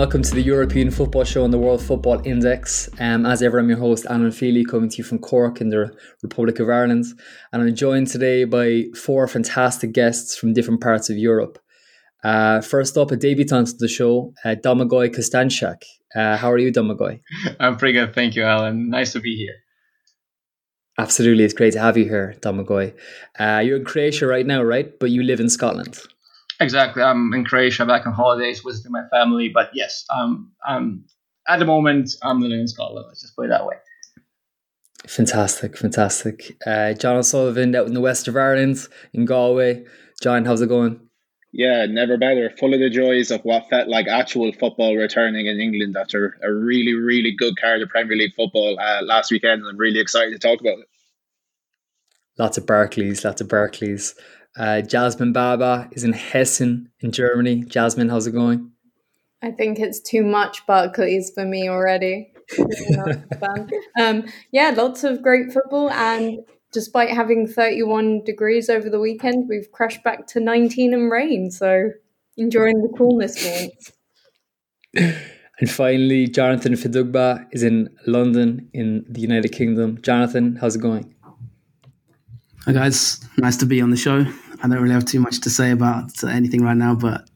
And welcome to the European Football Show on the World Football Index. Um, as ever, I'm your host, Alan Feely, coming to you from Cork in the Republic of Ireland. And I'm joined today by four fantastic guests from different parts of Europe. Uh, first up, a debutant to the show, uh, Domagoj Kostanchak. Uh, how are you, Domagoj? I'm pretty good, thank you, Alan. Nice to be here. Absolutely, it's great to have you here, Domagoj. Uh, you're in Croatia right now, right? But you live in Scotland. Exactly. I'm in Croatia, back on holidays, visiting my family. But yes, um, um, at the moment, I'm living in Scotland. Let's just put it that way. Fantastic, fantastic. Uh, John O'Sullivan out in the west of Ireland, in Galway. John, how's it going? Yeah, never better. Full of the joys of what felt like actual football returning in England after a really, really good card of Premier League football uh, last weekend. And I'm really excited to talk about it. Lots of Barclays, lots of Barclays. Uh, Jasmine Baba is in Hessen in Germany. Jasmine, how's it going? I think it's too much Barclays for me already. um, yeah, lots of great football. And despite having 31 degrees over the weekend, we've crashed back to 19 and rain. So enjoying the coolness more. And finally, Jonathan Fadugba is in London in the United Kingdom. Jonathan, how's it going? Hi guys, nice to be on the show. I don't really have too much to say about uh, anything right now, but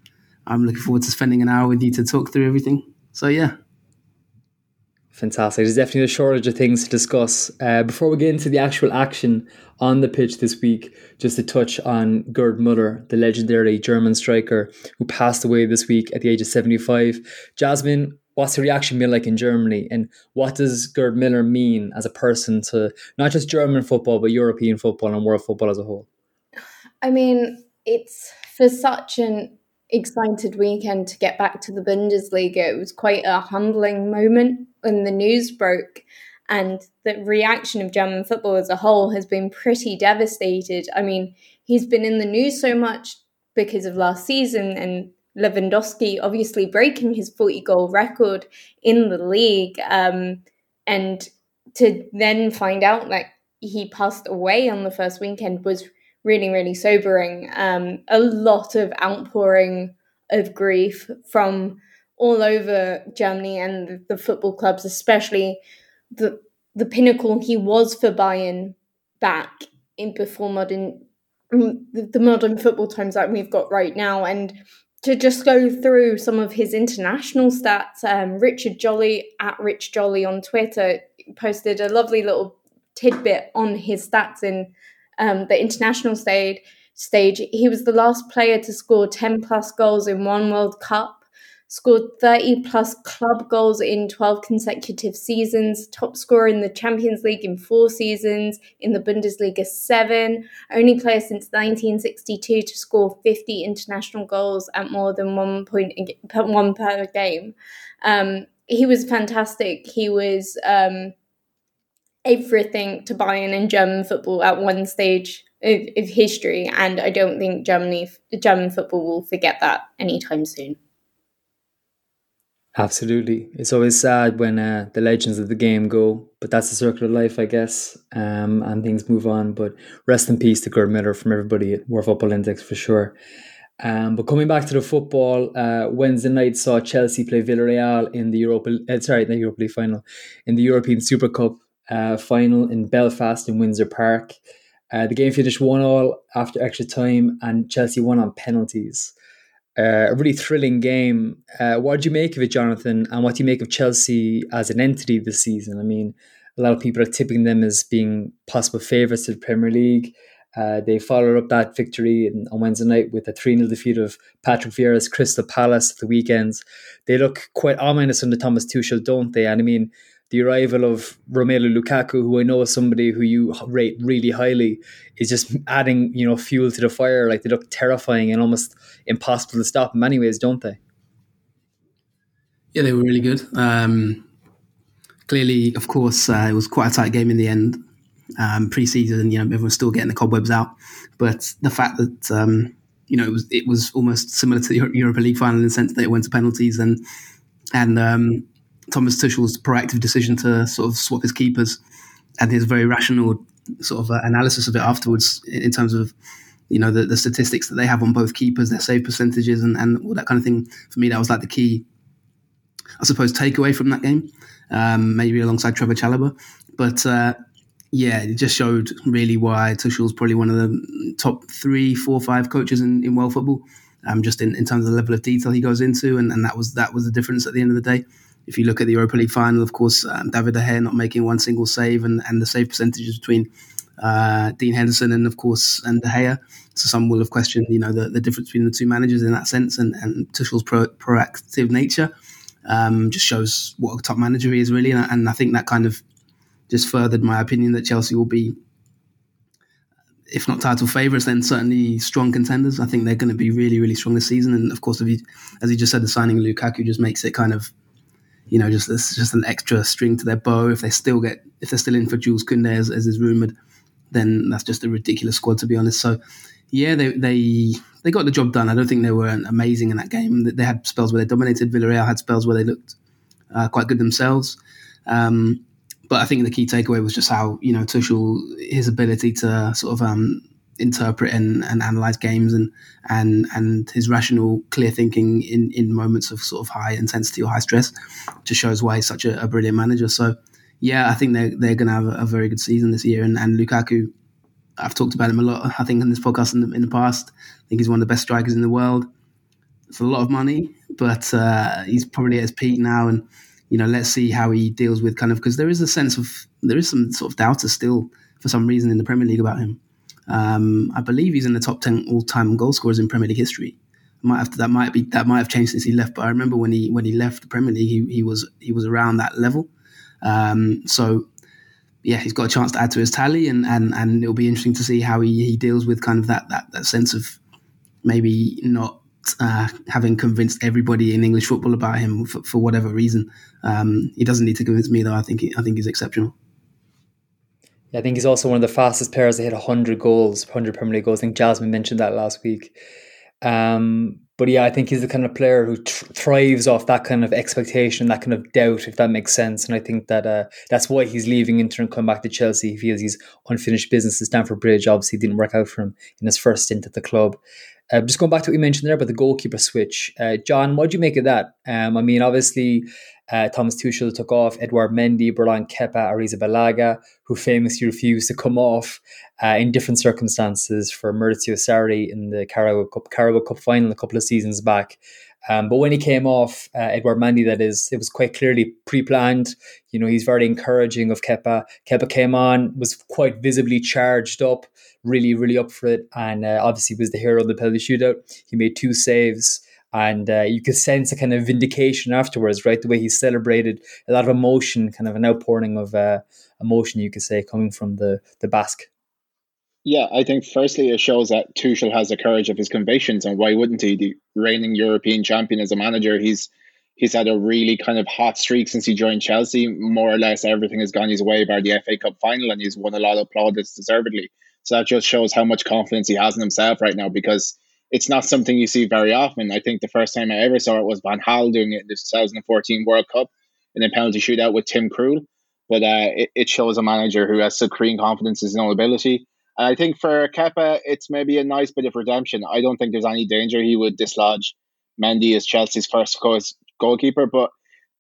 I'm looking forward to spending an hour with you to talk through everything. So yeah. Fantastic. There's definitely a shortage of things to discuss. Uh, before we get into the actual action on the pitch this week, just to touch on Gerd Muller, the legendary German striker who passed away this week at the age of 75. Jasmine, what's the reaction been like in Germany, and what does Gerd Müller mean as a person to not just German football but European football and world football as a whole? I mean, it's for such an excited weekend to get back to the Bundesliga. It was quite a humbling moment when the news broke, and the reaction of German football as a whole has been pretty devastated. I mean, he's been in the news so much because of last season and Lewandowski obviously breaking his 40 goal record in the league. Um, and to then find out that he passed away on the first weekend was really, really sobering. Um, a lot of outpouring of grief from all over Germany and the football clubs, especially the the pinnacle he was for Bayern back in before modern the modern football times that we've got right now and to just go through some of his international stats, um, Richard Jolly at Rich Jolly on Twitter posted a lovely little tidbit on his stats in um, the international stage. Stage, he was the last player to score ten plus goals in one World Cup scored 30 plus club goals in 12 consecutive seasons, top scorer in the Champions League in four seasons, in the Bundesliga seven, only player since 1962 to score 50 international goals at more than one point one per game. Um, he was fantastic. He was um, everything to Bayern and German football at one stage of, of history, and I don't think Germany German football will forget that anytime soon. Absolutely. It's always sad when uh, the legends of the game go, but that's the circle of life, I guess, um, and things move on. But rest in peace to Gerd Müller from everybody at World Football Index for sure. Um, but coming back to the football, uh, Wednesday night saw Chelsea play Villarreal in the Europa, uh, sorry, the Europa League final, in the European Super Cup uh, final in Belfast in Windsor Park. Uh, the game finished one all after extra time, and Chelsea won on penalties uh, a really thrilling game. Uh, what do you make of it, Jonathan? And what do you make of Chelsea as an entity this season? I mean, a lot of people are tipping them as being possible favourites to the Premier League. Uh, they followed up that victory in, on Wednesday night with a 3 0 defeat of Patrick Vieira's Crystal Palace at the weekends. They look quite ominous under Thomas Tuchel, don't they? And I mean, the arrival of Romelu Lukaku, who I know is somebody who you rate really highly, is just adding you know fuel to the fire. Like they look terrifying and almost impossible to stop in many ways, don't they? Yeah, they were really good. Um, clearly, of course, uh, it was quite a tight game in the end. Um, pre-season, you know, everyone's still getting the cobwebs out, but the fact that um, you know it was it was almost similar to the Europa League final in the sense that it went to penalties and and um, Thomas Tuchel's proactive decision to sort of swap his keepers and his very rational sort of uh, analysis of it afterwards in terms of you know the, the statistics that they have on both keepers, their save percentages, and, and all that kind of thing. For me, that was like the key I suppose, takeaway from that game, um, maybe alongside Trevor Chalobah. But uh, yeah, it just showed really why Tuchel's probably one of the top three, four, five coaches in, in world football. Um, just in, in terms of the level of detail he goes into, and, and that was that was the difference at the end of the day. If you look at the Europa League final, of course, um, David De Gea not making one single save, and, and the save percentages between uh, Dean Henderson and of course and De Gea. So some will have questioned, you know, the, the difference between the two managers in that sense, and, and Tuchel's pro, proactive nature um, just shows what a top manager he is really, and, and I think that kind of just furthered my opinion that Chelsea will be, if not title favourites, then certainly strong contenders. I think they're going to be really, really strong this season, and of course, you, as you just said, the signing of Lukaku just makes it kind of you know, just just an extra string to their bow. If they still get, if they're still in for Jules Koundé, as, as is rumored, then that's just a ridiculous squad to be honest. So yeah, they they they got the job done. I don't think they were amazing in that game. They had spells where they dominated. Villarreal had spells where they looked uh, quite good themselves. Um, but I think the key takeaway was just how you know Tuchel his ability to sort of um, interpret and, and analyze games and and and his rational, clear thinking in in moments of sort of high intensity or high stress, just shows why he's such a, a brilliant manager. So yeah, I think they're they're to have a, a, very good season this year. And, and Lukaku, I've talked about him a lot. I think in this podcast in the, in the past, I think he's one of the best strikers in the world. It's a lot of money, but uh, he's probably at his peak now. And you know, let's see how he deals with kind of because there is a sense of there is some sort of doubters still for some reason in the Premier League about him. Um, I believe he's in the top ten all-time goal scorers in Premier League history. Might have to, that might be that might have changed since he left, but I remember when he when he left the Premier League, he, he was he was around that level. Um, so yeah, he's got a chance to add to his tally, and and and it'll be interesting to see how he, he deals with kind of that that that sense of maybe not uh, having convinced everybody in English football about him for, for whatever reason. Um, he doesn't need to convince me though. I think he, I think he's exceptional. I think he's also one of the fastest players to hit 100 goals, 100 Premier League goals. I think Jasmine mentioned that last week. Um, but yeah, I think he's the kind of player who th- thrives off that kind of expectation, that kind of doubt, if that makes sense. And I think that uh, that's why he's leaving Inter and coming back to Chelsea. He feels he's unfinished business at Stamford Bridge. Obviously, didn't work out for him in his first stint at the club. Uh, just going back to what you mentioned there about the goalkeeper switch, uh, John, what do you make of that? Um, I mean, obviously, uh, Thomas Tuchel took off Edouard Mendy, Berlan Kepa, Arrizabalaga, who famously refused to come off uh, in different circumstances for Maurizio Sarri in the Carabao Cup, Carabao Cup final a couple of seasons back. Um, but when he came off, uh, Edouard Mendy, that is, it was quite clearly pre-planned. You know, he's very encouraging of Kepa. Kepa came on, was quite visibly charged up, really, really up for it, and uh, obviously was the hero of the penalty shootout. He made two saves and uh, you could sense a kind of vindication afterwards, right? The way he celebrated, a lot of emotion, kind of an outpouring of uh, emotion, you could say, coming from the the Basque. Yeah, I think firstly it shows that Tuchel has the courage of his convictions, and why wouldn't he? The reigning European champion as a manager, he's he's had a really kind of hot streak since he joined Chelsea. More or less, everything has gone his way by the FA Cup final, and he's won a lot of plaudits deservedly. So that just shows how much confidence he has in himself right now, because it's not something you see very often. I think the first time I ever saw it was Van Gaal doing it in the 2014 World Cup in a penalty shootout with Tim Krul. But uh, it, it shows a manager who has supreme confidence in his own ability. And I think for Kepa, it's maybe a nice bit of redemption. I don't think there's any danger he would dislodge Mendy as Chelsea's first goalkeeper. But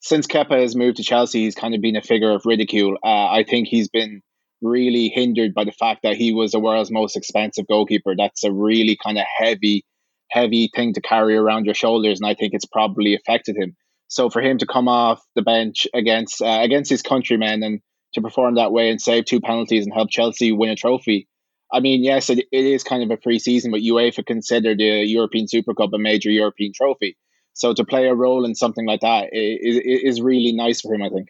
since Kepa has moved to Chelsea, he's kind of been a figure of ridicule. Uh, I think he's been really hindered by the fact that he was the world's most expensive goalkeeper. That's a really kind of heavy, heavy thing to carry around your shoulders, and I think it's probably affected him. So for him to come off the bench against uh, against his countrymen and to perform that way and save two penalties and help Chelsea win a trophy. I mean, yes, it, it is kind of a pre-season, but UEFA consider the European Super Cup a major European trophy. So to play a role in something like that is, is really nice for him, I think.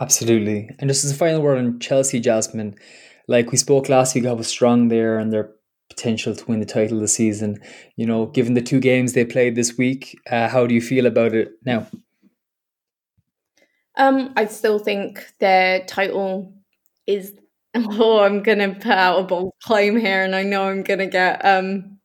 Absolutely. And just as a final word on Chelsea, Jasmine, like we spoke last week, how strong they are and their potential to win the title this season. You know, given the two games they played this week, uh, how do you feel about it now? Um, I still think their title is. Oh, I'm gonna put out a bold claim here, and I know I'm gonna get. Um,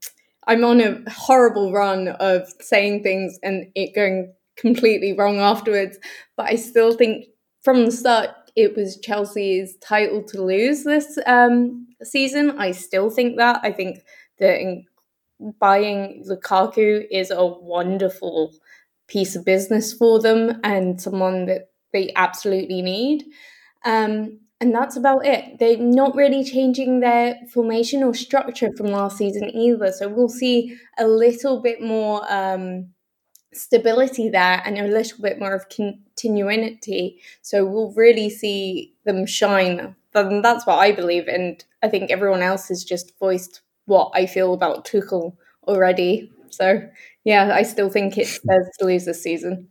I'm on a horrible run of saying things and it going completely wrong afterwards, but I still think from the start, it was Chelsea's title to lose this um, season. I still think that. I think that buying Lukaku is a wonderful piece of business for them and someone that they absolutely need. Um, and that's about it. They're not really changing their formation or structure from last season either. So we'll see a little bit more um, stability there and a little bit more of continuity. So we'll really see them shine. And that's what I believe. And I think everyone else has just voiced what I feel about Tuchel already. So yeah, I still think it's theirs to lose this season.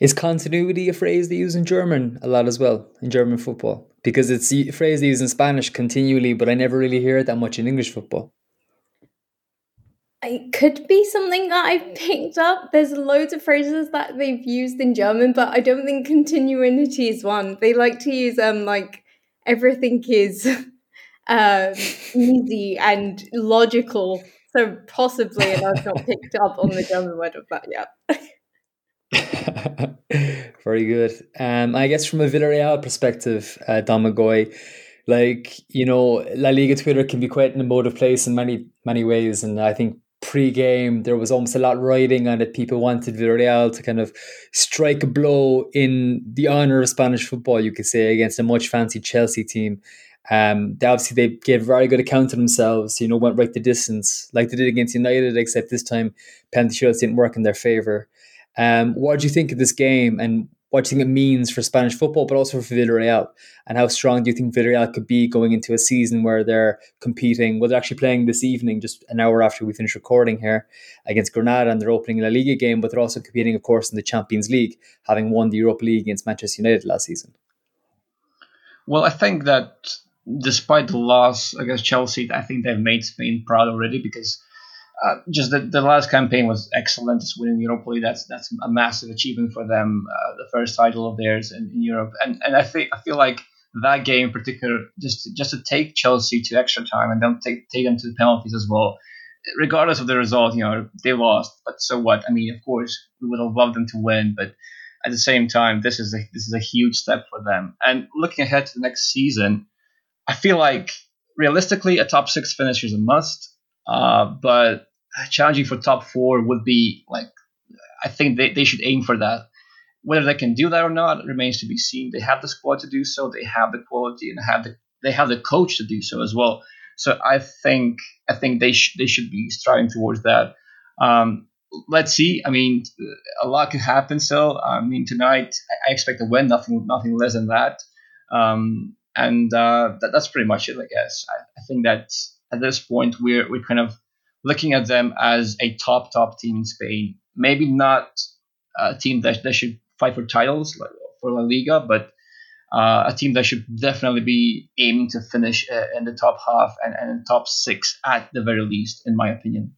Is continuity a phrase they use in German a lot as well, in German football? Because it's a phrase they use in Spanish continually, but I never really hear it that much in English football. It could be something that I've picked up. There's loads of phrases that they've used in German, but I don't think continuity is one. They like to use um like everything is um, easy and logical. So possibly, and I've not picked up on the German word of that yet. Very good. Um, I guess from a Villarreal perspective, uh, Domagoj, like you know, La Liga Twitter can be quite an emotive place in many many ways, and I think pre-game there was almost a lot riding on it. People wanted Villarreal to kind of strike a blow in the honor of Spanish football, you could say, against a much fancy Chelsea team. Um, they obviously they gave a very good account of themselves. You know, went right the distance like they did against United, except this time penalty shots didn't work in their favor. Um, what do you think of this game, and what do you think it means for Spanish football, but also for Villarreal? And how strong do you think Villarreal could be going into a season where they're competing? Well, they're actually playing this evening, just an hour after we finish recording here, against Granada, and they're opening La Liga game, but they're also competing, of course, in the Champions League, having won the Europa League against Manchester United last season. Well, I think that despite the loss against Chelsea, I think they've made Spain proud already because uh, just the, the last campaign was excellent. Just winning Europa League, that's that's a massive achievement for them. Uh, the first title of theirs in, in, Europe, and and I think I feel like that game in particular, just to, just to take Chelsea to extra time and then take take them to the penalties as well. Regardless of the result, you know they lost, but so what? I mean, of course, we would have loved them to win, but at the same time, this is a this is a huge step for them. And looking ahead to the next season, I feel like realistically, a top six finish is a must. Uh, but challenging for top four would be like I think they, they should aim for that. Whether they can do that or not remains to be seen. They have the squad to do so. They have the quality and have the they have the coach to do so as well. So I think I think they sh- they should be striving towards that. Um, let's see. I mean, a lot could happen So I mean, tonight I expect a win, nothing nothing less than that. Um, and uh, that, that's pretty much it, I guess. I, I think that at this point we're we're kind of looking at them as a top top team in Spain. Maybe not a team that, that should fight for titles like for La Liga, but uh, a team that should definitely be aiming to finish uh, in the top half and, and top six at the very least, in my opinion.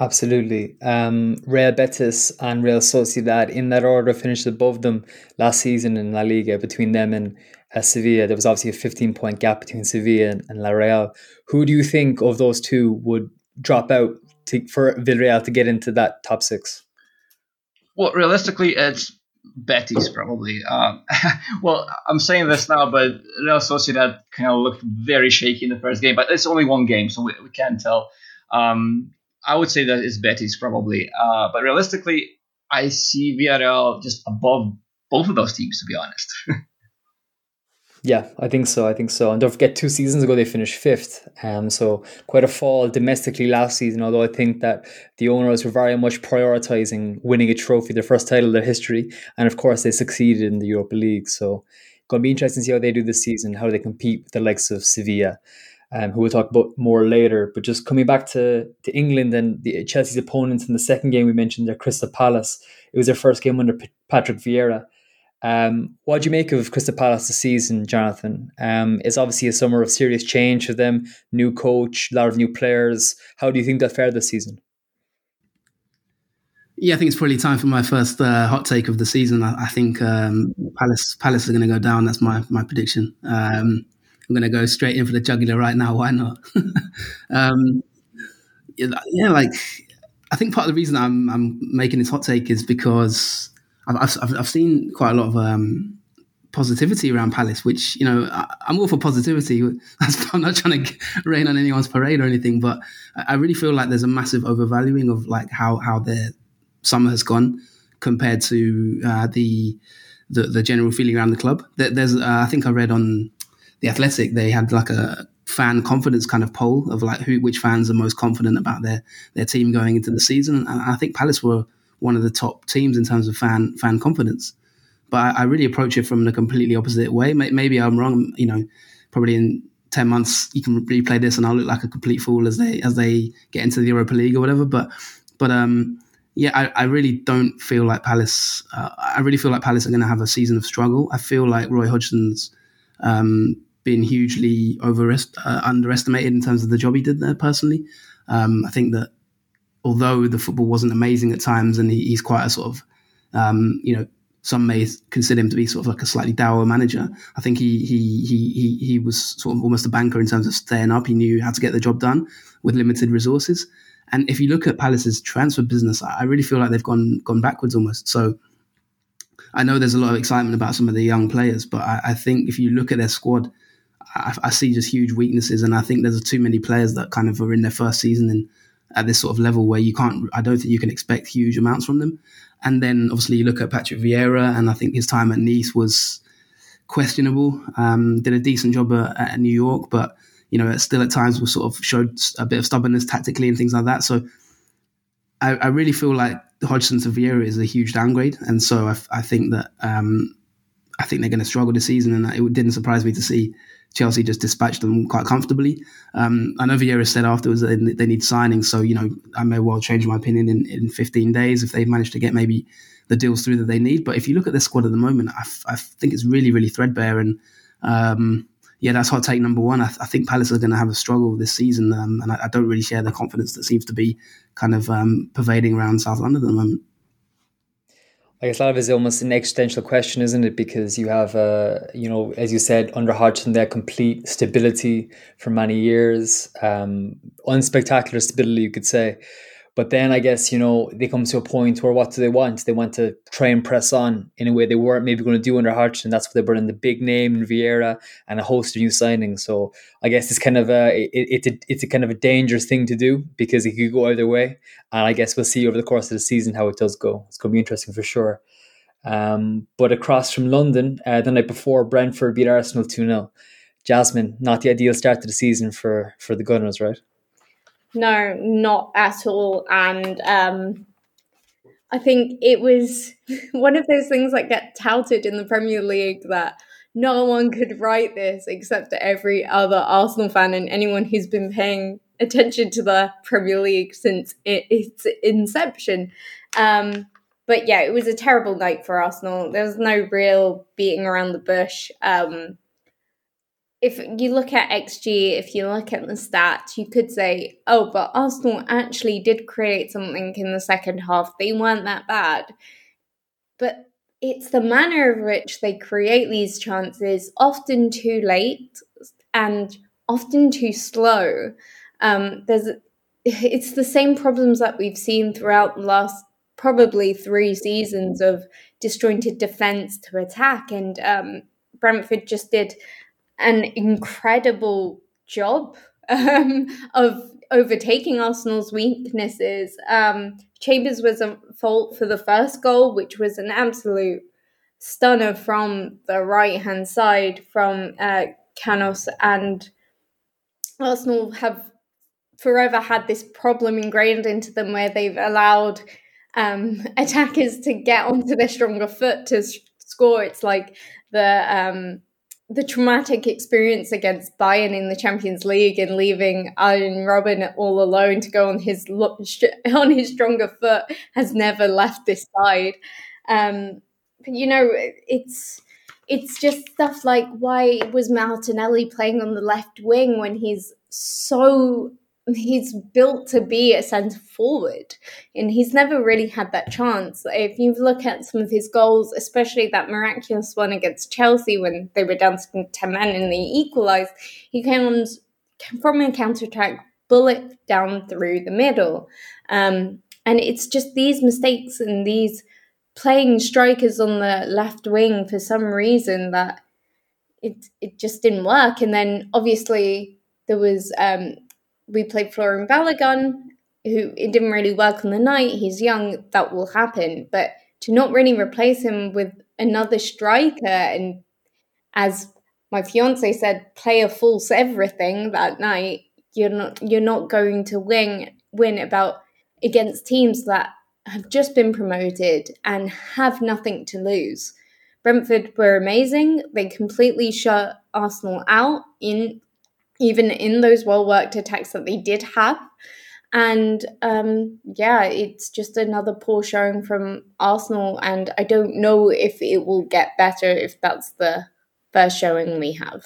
Absolutely. Um, Real Betis and Real Sociedad, in that order, finished above them last season in La Liga between them and uh, Sevilla. There was obviously a 15 point gap between Sevilla and, and La Real. Who do you think of those two would drop out to, for Villarreal to get into that top six? Well, realistically, it's Betis probably. Um, well, I'm saying this now, but Real Sociedad kind of looked very shaky in the first game, but it's only one game, so we, we can't tell. Um, I would say that it's Betis probably, uh, but realistically, I see Villarreal just above both of those teams, to be honest. Yeah, I think so. I think so. And don't forget, two seasons ago they finished fifth. Um, so quite a fall domestically last season. Although I think that the owners were very much prioritizing winning a trophy, their first title of their history, and of course they succeeded in the Europa League. So going to be interesting to see how they do this season, how they compete with the likes of Sevilla. Um, who we'll talk about more later. But just coming back to, to England and the Chelsea's opponents in the second game we mentioned, their Crystal Palace. It was their first game under P- Patrick Vieira. Um, what do you make of Crystal Palace this season, Jonathan? Um, it's obviously a summer of serious change for them. New coach, a lot of new players. How do you think they'll fare this season? Yeah, I think it's probably time for my first uh, hot take of the season. I, I think um, Palace Palace are going to go down. That's my my prediction. Um, I'm going to go straight in for the jugular right now. Why not? um, yeah, like I think part of the reason I'm I'm making this hot take is because I've, I've, I've seen quite a lot of um, positivity around Palace, which you know I, am all for positivity. I'm not trying to rain on anyone's parade or anything, but I really feel like there's a massive overvaluing of like how how their summer has gone compared to uh, the, the, the general feeling around the club. There's uh, I think I read on the Athletic they had like a fan confidence kind of poll of like who which fans are most confident about their their team going into the season, and I think Palace were one of the top teams in terms of fan fan confidence. But I, I really approach it from the completely opposite way. Maybe I'm wrong. You know, probably in ten months you can replay this and I'll look like a complete fool as they as they get into the Europa League or whatever. But but um yeah, I, I really don't feel like Palace. Uh, I really feel like Palace are going to have a season of struggle. I feel like Roy Hodgson's um, been hugely over uh, underestimated in terms of the job he did there. Personally, um, I think that although the football wasn't amazing at times, and he, he's quite a sort of um, you know some may consider him to be sort of like a slightly dour manager. I think he he he he he was sort of almost a banker in terms of staying up. He knew how to get the job done with limited resources. And if you look at Palace's transfer business, I really feel like they've gone gone backwards almost. So I know there's a lot of excitement about some of the young players, but I, I think if you look at their squad, I, I, see just huge weaknesses, and I think there's too many players that kind of are in their first season and at this sort of level where you can't. I don't think you can expect huge amounts from them. And then obviously you look at Patrick Vieira, and I think his time at Nice was questionable. Um, did a decent job at, at New York, but you know, still at times was sort of showed a bit of stubbornness tactically and things like that. So I, I really feel like Hodgson to Vieira is a huge downgrade, and so I, I think that um, I think they're going to struggle this season, and it didn't surprise me to see Chelsea just dispatched them quite comfortably. Um, I know Vieira said afterwards that they need signing, so you know I may well change my opinion in, in 15 days if they've managed to get maybe the deals through that they need. But if you look at their squad at the moment, I, I think it's really really threadbare and. Um, yeah, that's hot take number one. I, th- I think Palace are going to have a struggle this season, um, and I, I, don't really share the confidence that seems to be kind of um, pervading around South London at the moment. I guess a lot of it is almost an existential question, isn't it? Because you have, uh, you know, as you said, under Hodgson, that complete stability for many years, um, unspectacular stability, you could say. But then I guess, you know, they come to a point where what do they want? They want to try and press on in a way they weren't maybe going to do under Hodgson. That's what they brought in the big name in Vieira and a host of new signings. So I guess it's kind of a it, it's a it's a kind of a dangerous thing to do because it could go either way. And I guess we'll see over the course of the season how it does go. It's going to be interesting for sure. Um, but across from London, uh, the night before, Brentford beat Arsenal 2 0. Jasmine, not the ideal start to the season for for the Gunners, right? No, not at all. And um, I think it was one of those things that get touted in the Premier League that no one could write this except every other Arsenal fan and anyone who's been paying attention to the Premier League since it, its inception. Um, but yeah, it was a terrible night for Arsenal. There was no real beating around the bush. Um, if you look at XG, if you look at the stats, you could say, oh, but Arsenal actually did create something in the second half. They weren't that bad. But it's the manner of which they create these chances, often too late and often too slow. Um, there's it's the same problems that we've seen throughout the last probably three seasons of disjointed defense to attack, and um, Brentford just did an incredible job um, of overtaking Arsenal's weaknesses. Um, Chambers was a fault for the first goal, which was an absolute stunner from the right hand side from uh, Canos, and Arsenal have forever had this problem ingrained into them where they've allowed um, attackers to get onto their stronger foot to score. It's like the um, the traumatic experience against Bayern in the Champions League and leaving Arjen Robben all alone to go on his on his stronger foot has never left this side. Um, you know, it's it's just stuff like why was Martinelli playing on the left wing when he's so he's built to be a centre forward and he's never really had that chance if you look at some of his goals especially that miraculous one against chelsea when they were down to 10 men and they equalised he came on from a counter-attack bullet down through the middle um, and it's just these mistakes and these playing strikers on the left wing for some reason that it it just didn't work. And then obviously there was um, we played Folarin Balogun, who it didn't really work on the night. He's young, that will happen. But to not really replace him with another striker and as my fiance said, play a false everything that night, you're not you're not going to win win about against teams that have just been promoted and have nothing to lose. Brentford were amazing. They completely shut Arsenal out in even in those well worked attacks that they did have. And um, yeah, it's just another poor showing from Arsenal. And I don't know if it will get better if that's the first showing we have.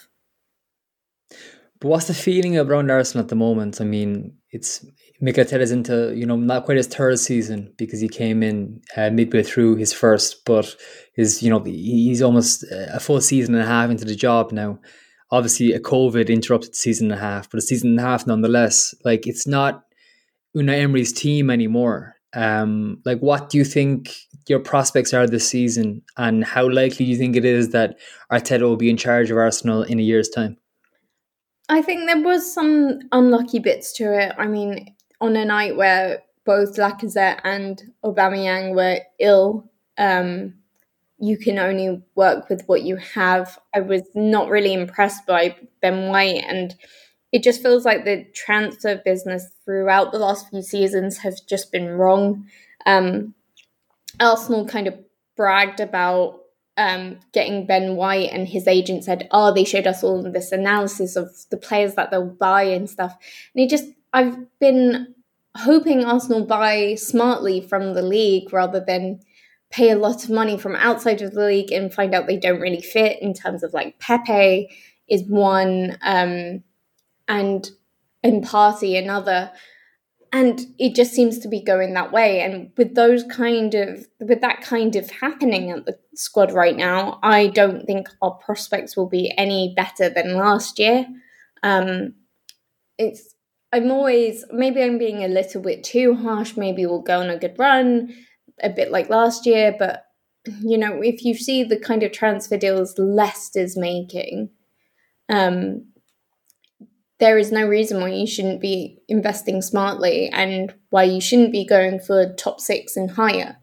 But what's the feeling around Arsenal at the moment? I mean, it's Mikel Arteta's into you know not quite his third season because he came in uh, midway through his first, but his you know he's almost a full season and a half into the job now. Obviously, a COVID interrupted season and a half, but a season and a half nonetheless. Like it's not Unai Emery's team anymore. Um, like, what do you think your prospects are this season, and how likely do you think it is that Arteta will be in charge of Arsenal in a year's time? I think there was some unlucky bits to it. I mean, on a night where both Lacazette and Aubameyang were ill, um, you can only work with what you have. I was not really impressed by Ben White, and it just feels like the transfer business throughout the last few seasons has just been wrong. Um, Arsenal kind of bragged about um, getting Ben White, and his agent said, "Oh, they showed us all this analysis of the players that they'll buy and stuff." And he just, I've been hoping Arsenal buy smartly from the league rather than pay a lot of money from outside of the league and find out they don't really fit in terms of like Pepe is one. Um, and in Partey another. And it just seems to be going that way. And with those kind of with that kind of happening at the squad right now i don't think our prospects will be any better than last year. Um it's i'm always maybe i'm being a little bit too harsh maybe we'll go on a good run a bit like last year but you know if you see the kind of transfer deals leicester's making um there is no reason why you shouldn't be investing smartly and why you shouldn't be going for top six and higher.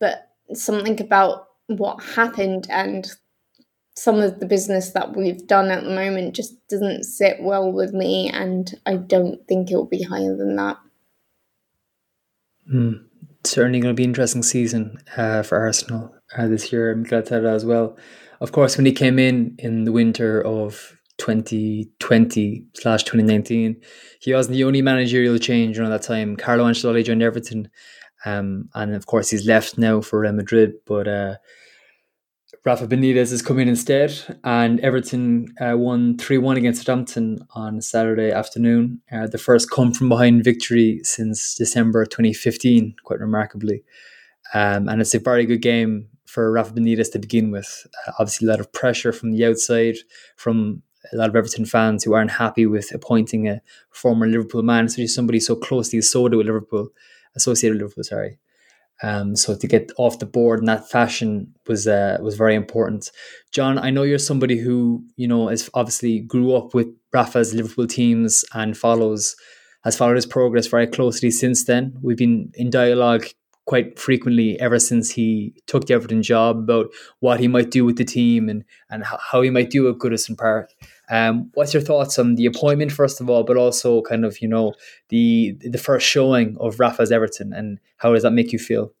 But something about what happened and some of the business that we've done at the moment just doesn't sit well with me, and I don't think it'll be higher than that. Mm. Certainly going to be an interesting season uh, for Arsenal uh, this year. I'm glad to have that as well. Of course, when he came in in the winter of 2020 slash 2019. He wasn't the only managerial change around that time. Carlo Ancelotti joined Everton, um, and of course he's left now for Real Madrid. But uh, Rafa Benitez is coming instead, and Everton uh, won 3 1 against Southampton on Saturday afternoon. Uh, the first come from behind victory since December 2015, quite remarkably. Um, and it's a very good game for Rafa Benitez to begin with. Uh, obviously, a lot of pressure from the outside, from a lot of Everton fans who aren't happy with appointing a former Liverpool man, especially somebody so closely associated with Liverpool, associated with Liverpool. Sorry. Um, so to get off the board in that fashion was uh, was very important. John, I know you're somebody who you know is obviously grew up with Rafa's Liverpool teams and follows has followed his progress very closely since then. We've been in dialogue quite frequently ever since he took the Everton job about what he might do with the team and and how he might do at Goodison Park. Um, what's your thoughts on the appointment, first of all, but also kind of you know the the first showing of Rafa's Everton, and how does that make you feel?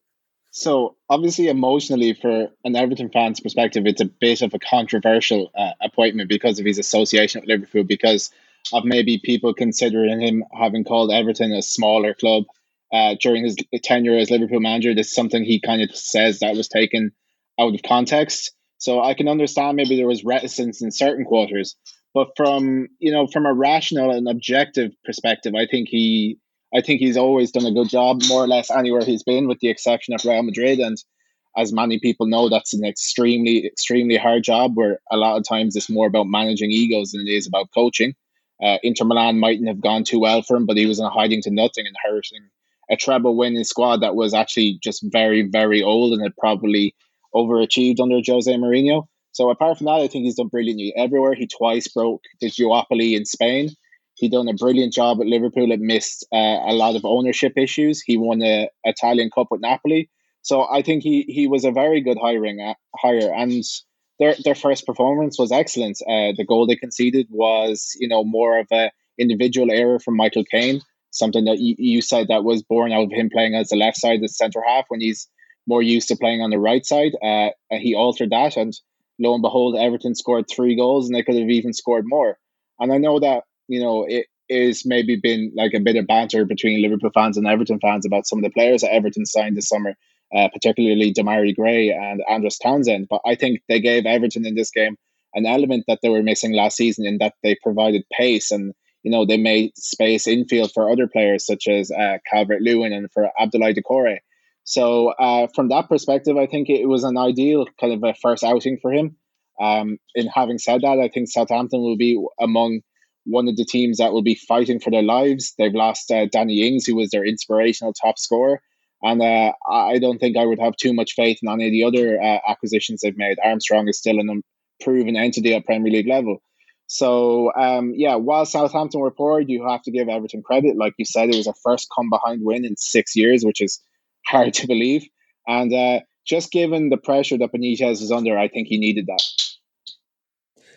So obviously, emotionally, for an Everton fan's perspective, it's a bit of a controversial uh, appointment because of his association with Liverpool, because of maybe people considering him having called Everton a smaller club uh, during his tenure as Liverpool manager. This is something he kind of says that was taken out of context. So I can understand maybe there was reticence in certain quarters, but from you know from a rational and objective perspective, I think he I think he's always done a good job, more or less anywhere he's been, with the exception of Real Madrid. And as many people know, that's an extremely extremely hard job where a lot of times it's more about managing egos than it is about coaching. Uh, Inter Milan mightn't have gone too well for him, but he was in hiding to nothing and hurting a treble winning squad that was actually just very, very old and had probably overachieved under Jose Mourinho. So apart from that, I think he's done brilliantly everywhere. He twice broke the duopoly in Spain. He done a brilliant job at Liverpool. It missed uh, a lot of ownership issues. He won the Italian Cup with Napoli. So I think he he was a very good hiring uh, hire, and their their first performance was excellent. Uh, the goal they conceded was you know more of a individual error from Michael Keane, something that you, you said that was born out of him playing as the left side, the centre half, when he's more used to playing on the right side. Uh, he altered that, and lo and behold, Everton scored three goals, and they could have even scored more. And I know that you know it is maybe been like a bit of banter between Liverpool fans and Everton fans about some of the players that Everton signed this summer, uh, particularly Demarai Gray and Andros Townsend. But I think they gave Everton in this game an element that they were missing last season in that they provided pace and you know they made space infield for other players such as uh, Calvert Lewin and for Abdoulaye Doucouré. So uh, from that perspective, I think it was an ideal kind of a first outing for him. Um, in having said that, I think Southampton will be among one of the teams that will be fighting for their lives. They've lost uh, Danny Ings, who was their inspirational top scorer. And uh, I don't think I would have too much faith in any of the other uh, acquisitions they've made. Armstrong is still an unproven entity at Premier League level. So, um, yeah, while Southampton were poor, you have to give Everton credit. Like you said, it was a first come behind win in six years, which is hard to believe. And uh, just given the pressure that Benitez is under, I think he needed that.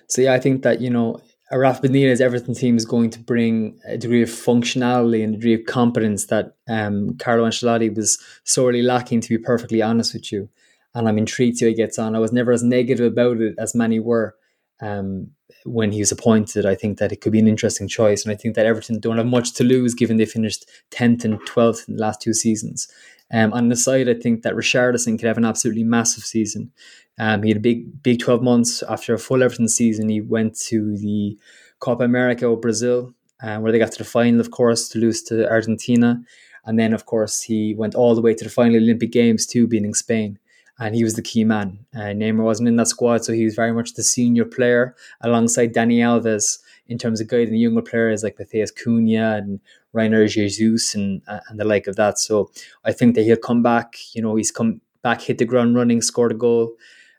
So, yeah, I think that, you know, Rafa Benitez Everton team is going to bring a degree of functionality and a degree of competence that um, Carlo Ancelotti was sorely lacking, to be perfectly honest with you. And I'm intrigued how he gets on. I was never as negative about it as many were um, when he was appointed. I think that it could be an interesting choice. And I think that Everton don't have much to lose given they finished 10th and 12th in the last two seasons. Um, on the side, I think that Richarlison could have an absolutely massive season. Um, he had a big, big 12 months after a full Everton season. He went to the Copa America of Brazil, uh, where they got to the final, of course, to lose to Argentina. And then, of course, he went all the way to the final Olympic Games too, beating Spain. And he was the key man. Uh, Neymar wasn't in that squad, so he was very much the senior player alongside Dani Alves in terms of guiding the younger players like Matheus Cunha and Reinier Jesus and uh, and the like of that. So I think that he'll come back. You know, he's come back, hit the ground running, scored a goal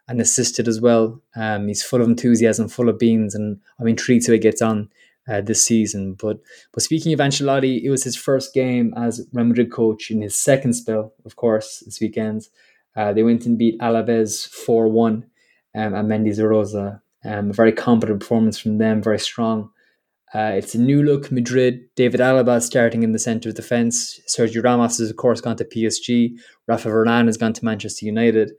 and assisted as well. Um, he's full of enthusiasm, full of beans, and I'm intrigued how he gets on uh, this season. But but speaking of Ancelotti, it was his first game as Real Madrid coach in his second spell, of course, this weekend. Uh, they went and beat Alaves 4 1 um, at Mendizorroza. Um, a very competent performance from them, very strong. Uh, it's a new look Madrid. David Alaba starting in the centre of defence. Sergio Ramos has, of course, gone to PSG. Rafa Varane has gone to Manchester United.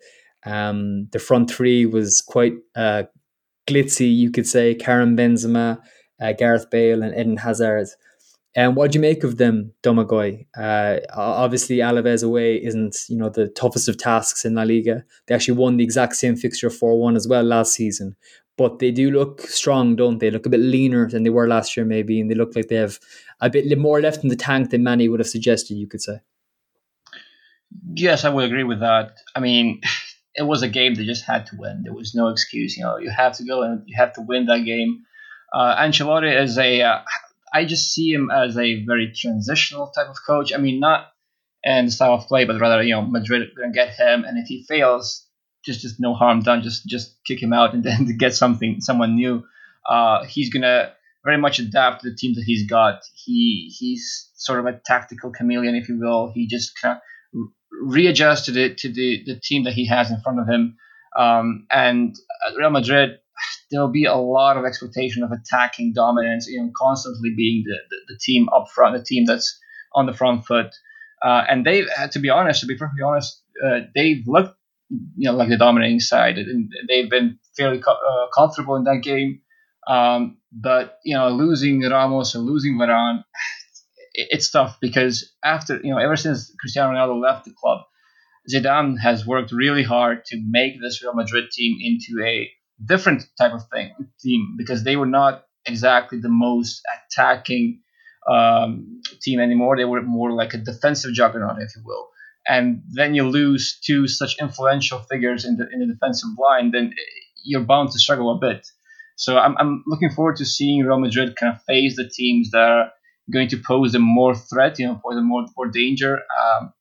Um, the front three was quite uh, glitzy, you could say. Karim Benzema, uh, Gareth Bale, and Eden Hazard. And what do you make of them, Domagoj? Uh, obviously, Alaves away isn't you know the toughest of tasks in La Liga. They actually won the exact same fixture four one as well last season, but they do look strong, don't they? Look a bit leaner than they were last year, maybe, and they look like they have a bit more left in the tank than many would have suggested. You could say. Yes, I would agree with that. I mean, it was a game they just had to win. There was no excuse. You know, you have to go and you have to win that game. Uh, Ancelotti is a. Uh, I just see him as a very transitional type of coach. I mean, not in the style of play, but rather, you know, Madrid gonna get him, and if he fails, just just no harm done. Just just kick him out and then to get something someone new. Uh, he's gonna very much adapt to the team that he's got. He he's sort of a tactical chameleon, if you will. He just kind of readjusted it to the, the team that he has in front of him. Um, and Real Madrid, there'll be a lot of expectation of attacking dominance, you know, constantly being the, the, the team up front, the team that's on the front foot. Uh, and they've, to be honest, to be perfectly honest, uh, they've looked, you know, like the dominating side, and they've been fairly co- uh, comfortable in that game. Um, but you know, losing Ramos and losing Varane, it's tough because after you know ever since Cristiano Ronaldo left the club, Zidane has worked really hard to make this Real Madrid team into a different type of thing team because they were not exactly the most attacking um, team anymore. They were more like a defensive juggernaut, if you will. And then you lose two such influential figures in the in the defensive line, then you're bound to struggle a bit. So I'm, I'm looking forward to seeing Real Madrid kind of face the teams that are going to pose them more threat, you know, pose them more more danger. Um,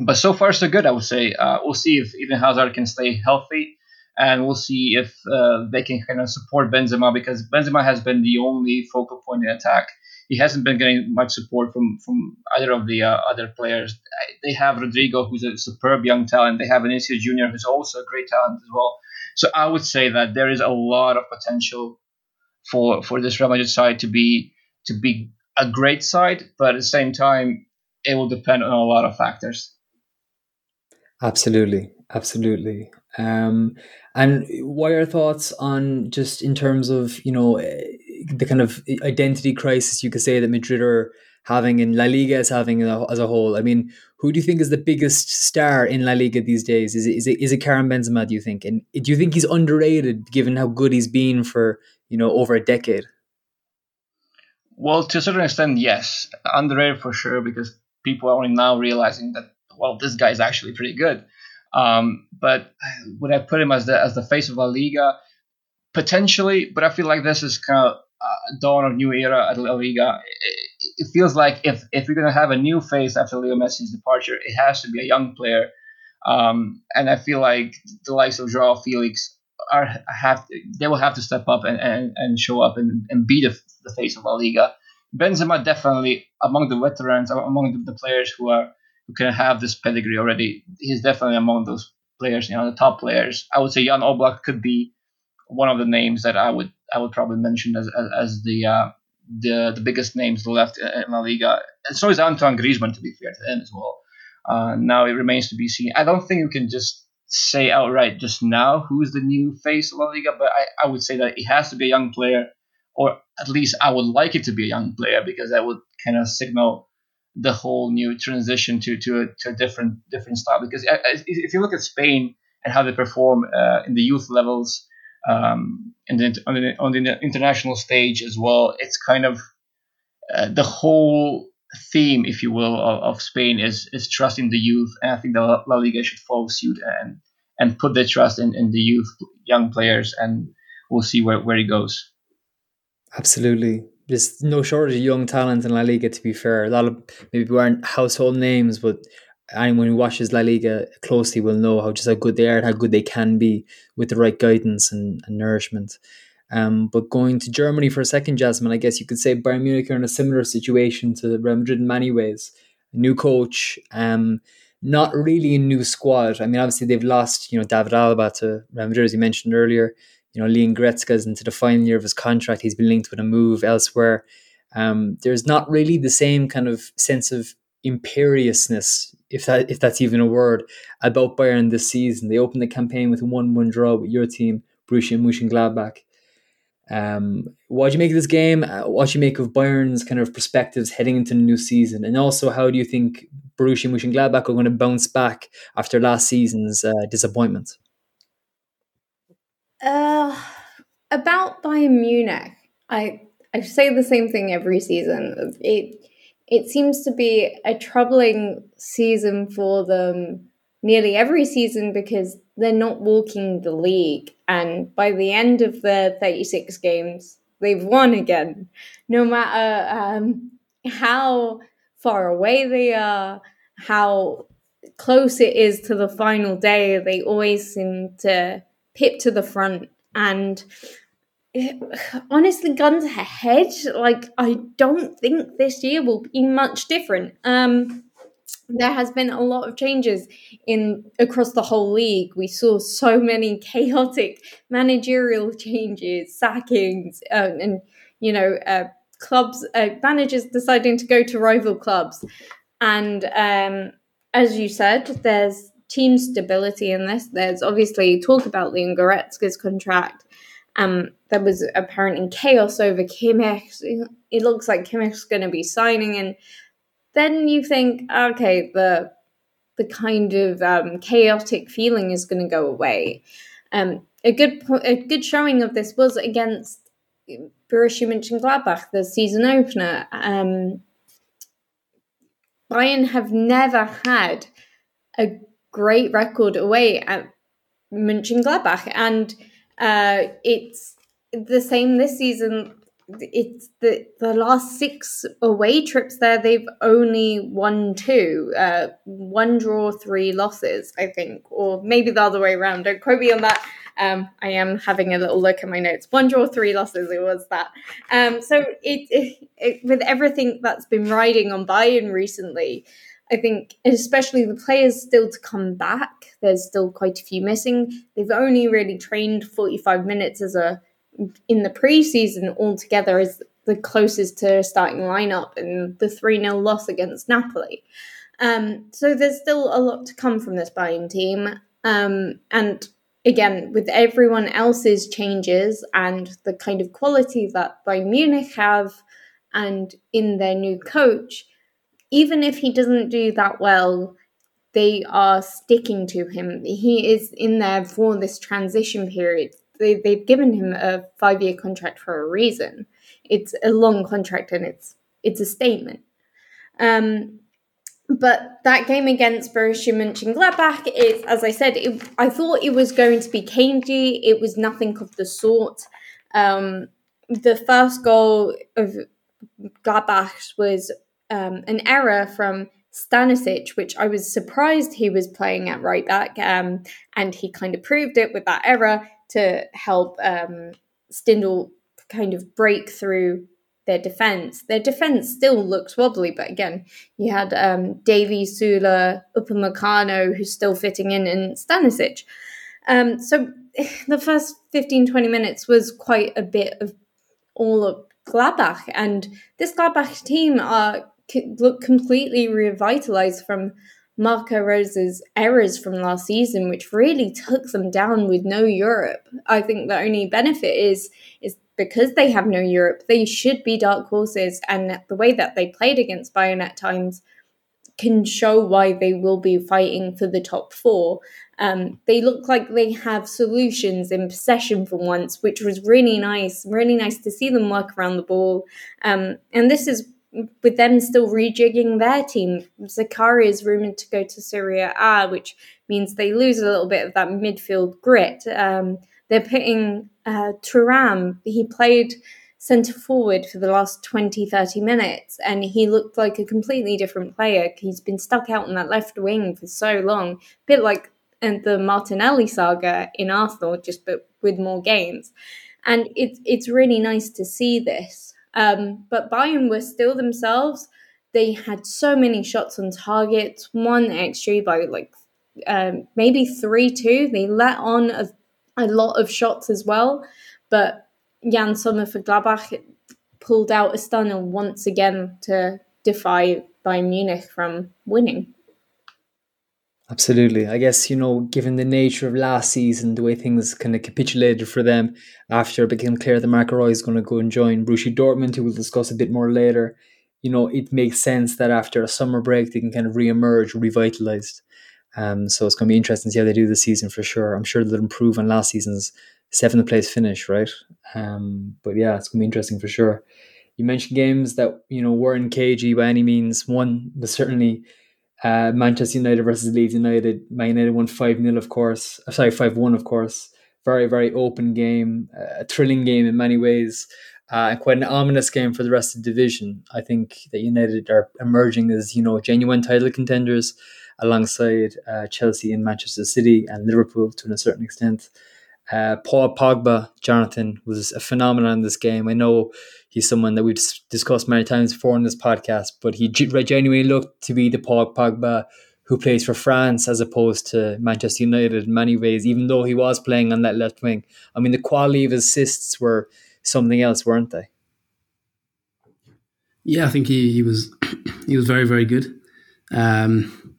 but so far so good, I would say. Uh, we'll see if Eden Hazard can stay healthy, and we'll see if uh, they can kind of support Benzema because Benzema has been the only focal point in attack. He hasn't been getting much support from from either of the uh, other players. They have Rodrygo, who's a superb young talent. They have Vinicius Junior, who's also a great talent as well. So I would say that there is a lot of potential for for this Real Madrid side to be to be a great side, but at the same time, it will depend on a lot of factors. Absolutely, absolutely. Um, and what are your thoughts on just in terms of you know eh, the kind of identity crisis you could say that Madrid are having in La Liga is having as a whole? I mean, who do you think is the biggest star in La Liga these days? Is it is it is it Karim Benzema? Do you think? And do you think he's underrated given how good he's been for you know over a decade? Well, to a certain extent, yes, underrated for sure because people are only now realizing that well, this guy is actually pretty good. Um, but would I put him as the as the face of La Liga? Potentially, but I feel like this is kind of a dawn of new era at La Liga. It, it feels like if if you're gonna have a new face after Leo Messi's departure, it has to be a young player. Um, and I feel like the likes of Joao Felix are have they will have to step up and, and, and show up and, and be the, the face of La Liga. Benzema definitely among the veterans, among the, the players who are who can have this pedigree already. He's definitely among those players, you know, the top players. I would say Jan Oblak could be one of the names that I would I would probably mention as as, as the uh, the the biggest names left in La Liga. And so is Antoine Griezmann, to be fair to him as well. Uh, now it remains to be seen. I don't think you can just say outright just now who's the new face of La Liga, but I, I would say that it has to be a young player, or at least I would like it to be a young player because that would kind of signal the whole new transition to to a, to a different different style. Because if you look at Spain and how they perform uh, in the youth levels, um, and then on the, on the international stage as well, it's kind of uh, the whole theme, if you will, of, of, Spain is is trusting the youth, and I think the La Liga should follow suit and and put their trust in, in the youth, young players, and we'll see where, where he goes. Absolutely, there's no shortage of young talent in La Liga. To be fair, a lot of maybe aren't household names, but anyone who watches La Liga closely will know how just how good they are and how good they can be with the right guidance and, and nourishment. Um, but going to Germany for a second, Jasmine, I guess you could say Bayern Munich are in a similar situation to Real Madrid in many ways. New coach, um, not really a new squad. I mean, obviously they've lost, you know, David Alaba to Real Madrid, as you mentioned earlier. You know, Leon Goretzka is into the final year of his contract. He's been linked with a move elsewhere. Um, there's not really the same kind of sense of imperiousness, if that if that's even a word, about Bayern this season. They opened the campaign with a one-one draw with your team, Borussia Mönchengladbach. Um, what do you make of this game? Uh, what do you make of Bayern's kind of perspectives heading into the new season? And also, how do you think Borussia Mönchengladbach are going to bounce back after last season's uh, disappointment? Uh, about Bayern Munich, I I say the same thing every season. It it seems to be a troubling season for them nearly every season because they're not walking the league. And by the end of the 36 games, they've won again. No matter um, how far away they are, how close it is to the final day, they always seem to pip to the front. And honestly, guns ahead, like I don't think this year will be much different. Um, there has been a lot of changes in across the whole league. We saw so many chaotic managerial changes, sackings, uh, and you know, uh, clubs, uh, managers deciding to go to rival clubs. And um, as you said, there's team stability in this. There's obviously talk about Leon Goretzka's contract. Um, there was apparently chaos over Kimmich. It looks like Kimmich's going to be signing, and then you think, okay, the the kind of um, chaotic feeling is going to go away. Um, a good a good showing of this was against Borussia Mönchengladbach, the season opener. Um, Bayern have never had a great record away at Mönchengladbach, and uh, it's the same this season. It's the the last six away trips there they've only won two uh one draw three losses i think. Or maybe the other way around. Don't quote me on that. Um i am having a little look at my notes. One draw three losses it was that. Um so it, it, it with everything that's been riding on bayern recently I think, especially the players still to come back. There's still quite a few missing. They've only really trained 45 minutes as a in the preseason altogether is the closest to starting lineup in the 3 0 loss against Napoli. Um, so there's still a lot to come from this Bayern team. Um, and again, with everyone else's changes and the kind of quality that Bayern Munich have and in their new coach, even if he doesn't do that well, they are sticking to him. He is in there for this transition period they, they've given him a five year contract for a reason. It's a long contract and it's it's a statement. Um, but that game against Borussia Mönchengladbach is, as I said, it, I thought it was going to be cagey. It was nothing of the sort. Um, the first goal of Gladbach was um, an error from Stanisic, which I was surprised he was playing at right back, um, and he kind of proved it with that error to help um, Stindl kind of break through their defense. Their defense still looks wobbly, but again, you had um, Davy, Sula, Upamecano, who's still fitting in, and Stanisic. Um, so the first 15, 20 minutes was quite a bit of all of Gladbach, and this Gladbach team are look completely revitalized from Marco Rose's errors from last season, which really took them down with no Europe. I think the only benefit is is because they have no Europe, they should be dark horses, and the way that they played against Bayern at times can show why they will be fighting for the top four. Um, they look like they have solutions in possession for once, which was really nice. Really nice to see them work around the ball. Um, and this is with them still rejigging their team, Zakaria is rumoured to go to Serie A, which means they lose a little bit of that midfield grit. Um, they're putting uh, Thuram, he played centre forward for the last 20, 30 minutes, and he looked like a completely different player. He's been stuck out on that left wing for so long, a bit like and the Martinelli saga in Arsenal, just but with more games. And it's it's really nice to see this. Um, but Bayern were still themselves. They had so many shots on target, one XG by like um, maybe 3 2. They let on a, a lot of shots as well. But Yann Sommer for Gladbach pulled out a stunner once again to defy Bayern Munich from winning. Absolutely. I guess, you know, given the nature of last season, the way things kind of capitulated for them after it became clear that Reus is going to go and join Borussia Dortmund, who we'll discuss a bit more later, you know, it makes sense that after a summer break, they can kind of re-emerge revitalized. Um, so it's going to be interesting to see how they do this season for sure. I'm sure they'll improve on last season's seventh place finish, right? Um, but yeah, it's going to be interesting for sure. You mentioned games that, you know, weren't cagey by any means. One was certainly uh, Manchester United versus Leeds United. Man United won 5 0, of course. Uh, sorry, 5 1, of course. Very, very open game, uh, a thrilling game in many ways, uh, quite an ominous game for the rest of the division. I think that United are emerging as, you know, genuine title contenders alongside uh, Chelsea and Manchester City and Liverpool to a certain extent. Uh, Paul Pogba, Jonathan, was a phenomenon in this game. I know he's someone that we've discussed many times before in this podcast, but he genuinely looked to be the Paul Pogba who plays for France as opposed to Manchester United in many ways, even though he was playing on that left wing. I mean, the quality of assists were something else, weren't they? Yeah, I think he, he was he was very very good. Um,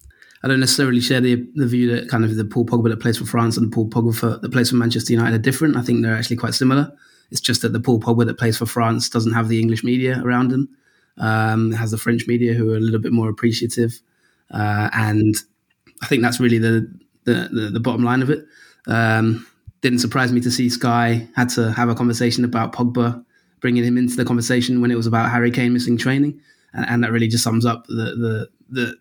I don't necessarily share the the view that kind of the Paul Pogba that plays for France and the Paul Pogba for, that plays for Manchester United are different. I think they're actually quite similar. It's just that the Paul Pogba that plays for France doesn't have the English media around him. Um, has the French media who are a little bit more appreciative, uh, and I think that's really the the, the, the bottom line of it. Um, didn't surprise me to see Sky had to have a conversation about Pogba, bringing him into the conversation when it was about Harry Kane missing training, and, and that really just sums up the the the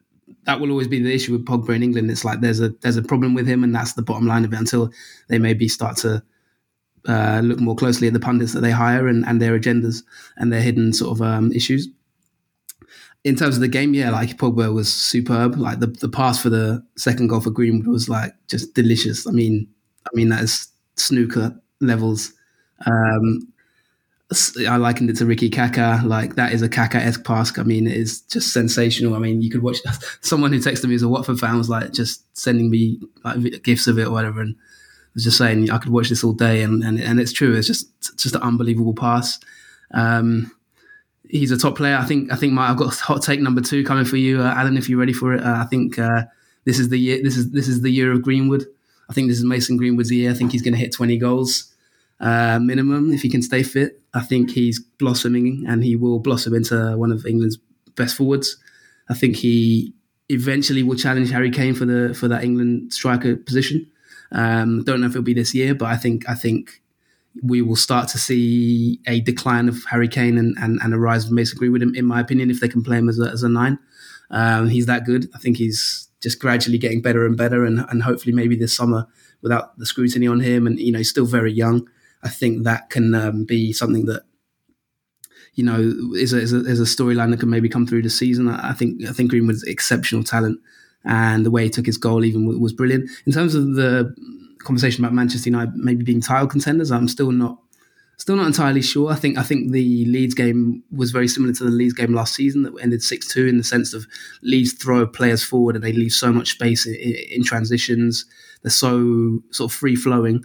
that will always be the issue with Pogba in England. It's like there's a there's a problem with him, and that's the bottom line of it. Until they maybe start to uh, look more closely at the pundits that they hire and, and their agendas and their hidden sort of um, issues. In terms of the game, yeah, like Pogba was superb. Like the, the pass for the second goal for Greenwood was like just delicious. I mean, I mean that is snooker levels. Um, I likened it to Ricky Kaka. Like that is a Kaka esque pass. I mean, it is just sensational. I mean, you could watch someone who texted me as a Watford fan was like just sending me like gifs of it or whatever, and was just saying I could watch this all day. And and, and it's true. It's just just an unbelievable pass. Um, he's a top player. I think I think my, I've got hot take number two coming for you, uh, Alan. If you're ready for it, uh, I think uh, this is the year. This is this is the year of Greenwood. I think this is Mason Greenwood's year. I think he's going to hit 20 goals uh, minimum if he can stay fit. I think he's blossoming and he will blossom into one of England's best forwards. I think he eventually will challenge Harry Kane for the for that England striker position. Um, don't know if it'll be this year, but I think I think we will start to see a decline of Harry Kane and, and, and a rise of Mason Greenwood, in, in my opinion, if they can play him as a, as a nine. Um, he's that good. I think he's just gradually getting better and better, and, and hopefully maybe this summer, without the scrutiny on him, and you know he's still very young. I think that can um, be something that you know is a, is a, a storyline that can maybe come through the season. I, I think I think Greenwood's exceptional talent, and the way he took his goal even was brilliant. In terms of the conversation about Manchester United maybe being title contenders, I'm still not still not entirely sure. I think I think the Leeds game was very similar to the Leeds game last season that ended six two in the sense of Leeds throw players forward and they leave so much space in, in transitions. They're so sort of free flowing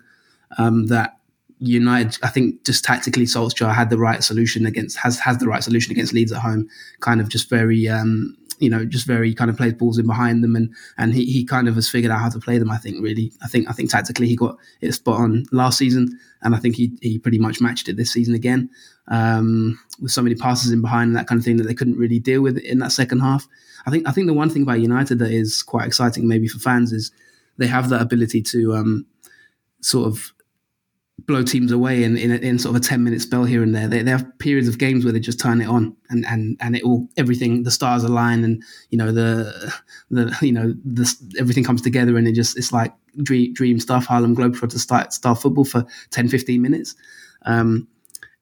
um, that United, I think, just tactically, Solskjaer had the right solution against has has the right solution against Leeds at home. Kind of just very, um, you know, just very kind of plays balls in behind them, and and he, he kind of has figured out how to play them. I think really, I think I think tactically he got it spot on last season, and I think he he pretty much matched it this season again um, with so many passes in behind and that kind of thing that they couldn't really deal with in that second half. I think I think the one thing about United that is quite exciting maybe for fans is they have that ability to um, sort of blow teams away in, in, in, sort of a 10 minute spell here and there. They, they have periods of games where they just turn it on and, and, and it all, everything, the stars align and, you know, the, the, you know, the, everything comes together and it just, it's like dream, dream stuff. Harlem Globetrotters start, start football for 10, 15 minutes. Um,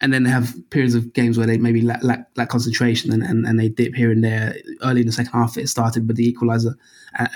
and then they have periods of games where they maybe lack, lack, lack concentration and, and, and, they dip here and there. Early in the second half, it started with the equaliser,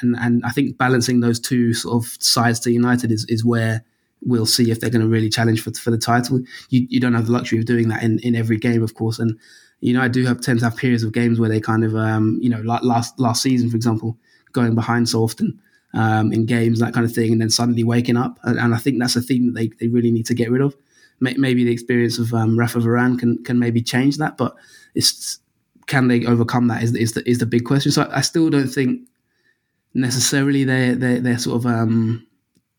and and I think balancing those two sort of sides to United is is where we'll see if they're going to really challenge for, for the title. You, you don't have the luxury of doing that in, in every game, of course. And, you know, I do have tend to have periods of games where they kind of, um, you know, like last, last season, for example, going behind so often um, in games, that kind of thing, and then suddenly waking up. And, and, I think that's a theme that they, they really need to get rid of. Maybe the experience of um, Rafa Varane can, can maybe change that, but it's, can they overcome that is, is, the, is the big question. So I, I still don't think necessarily they're, they're, they're sort of, um,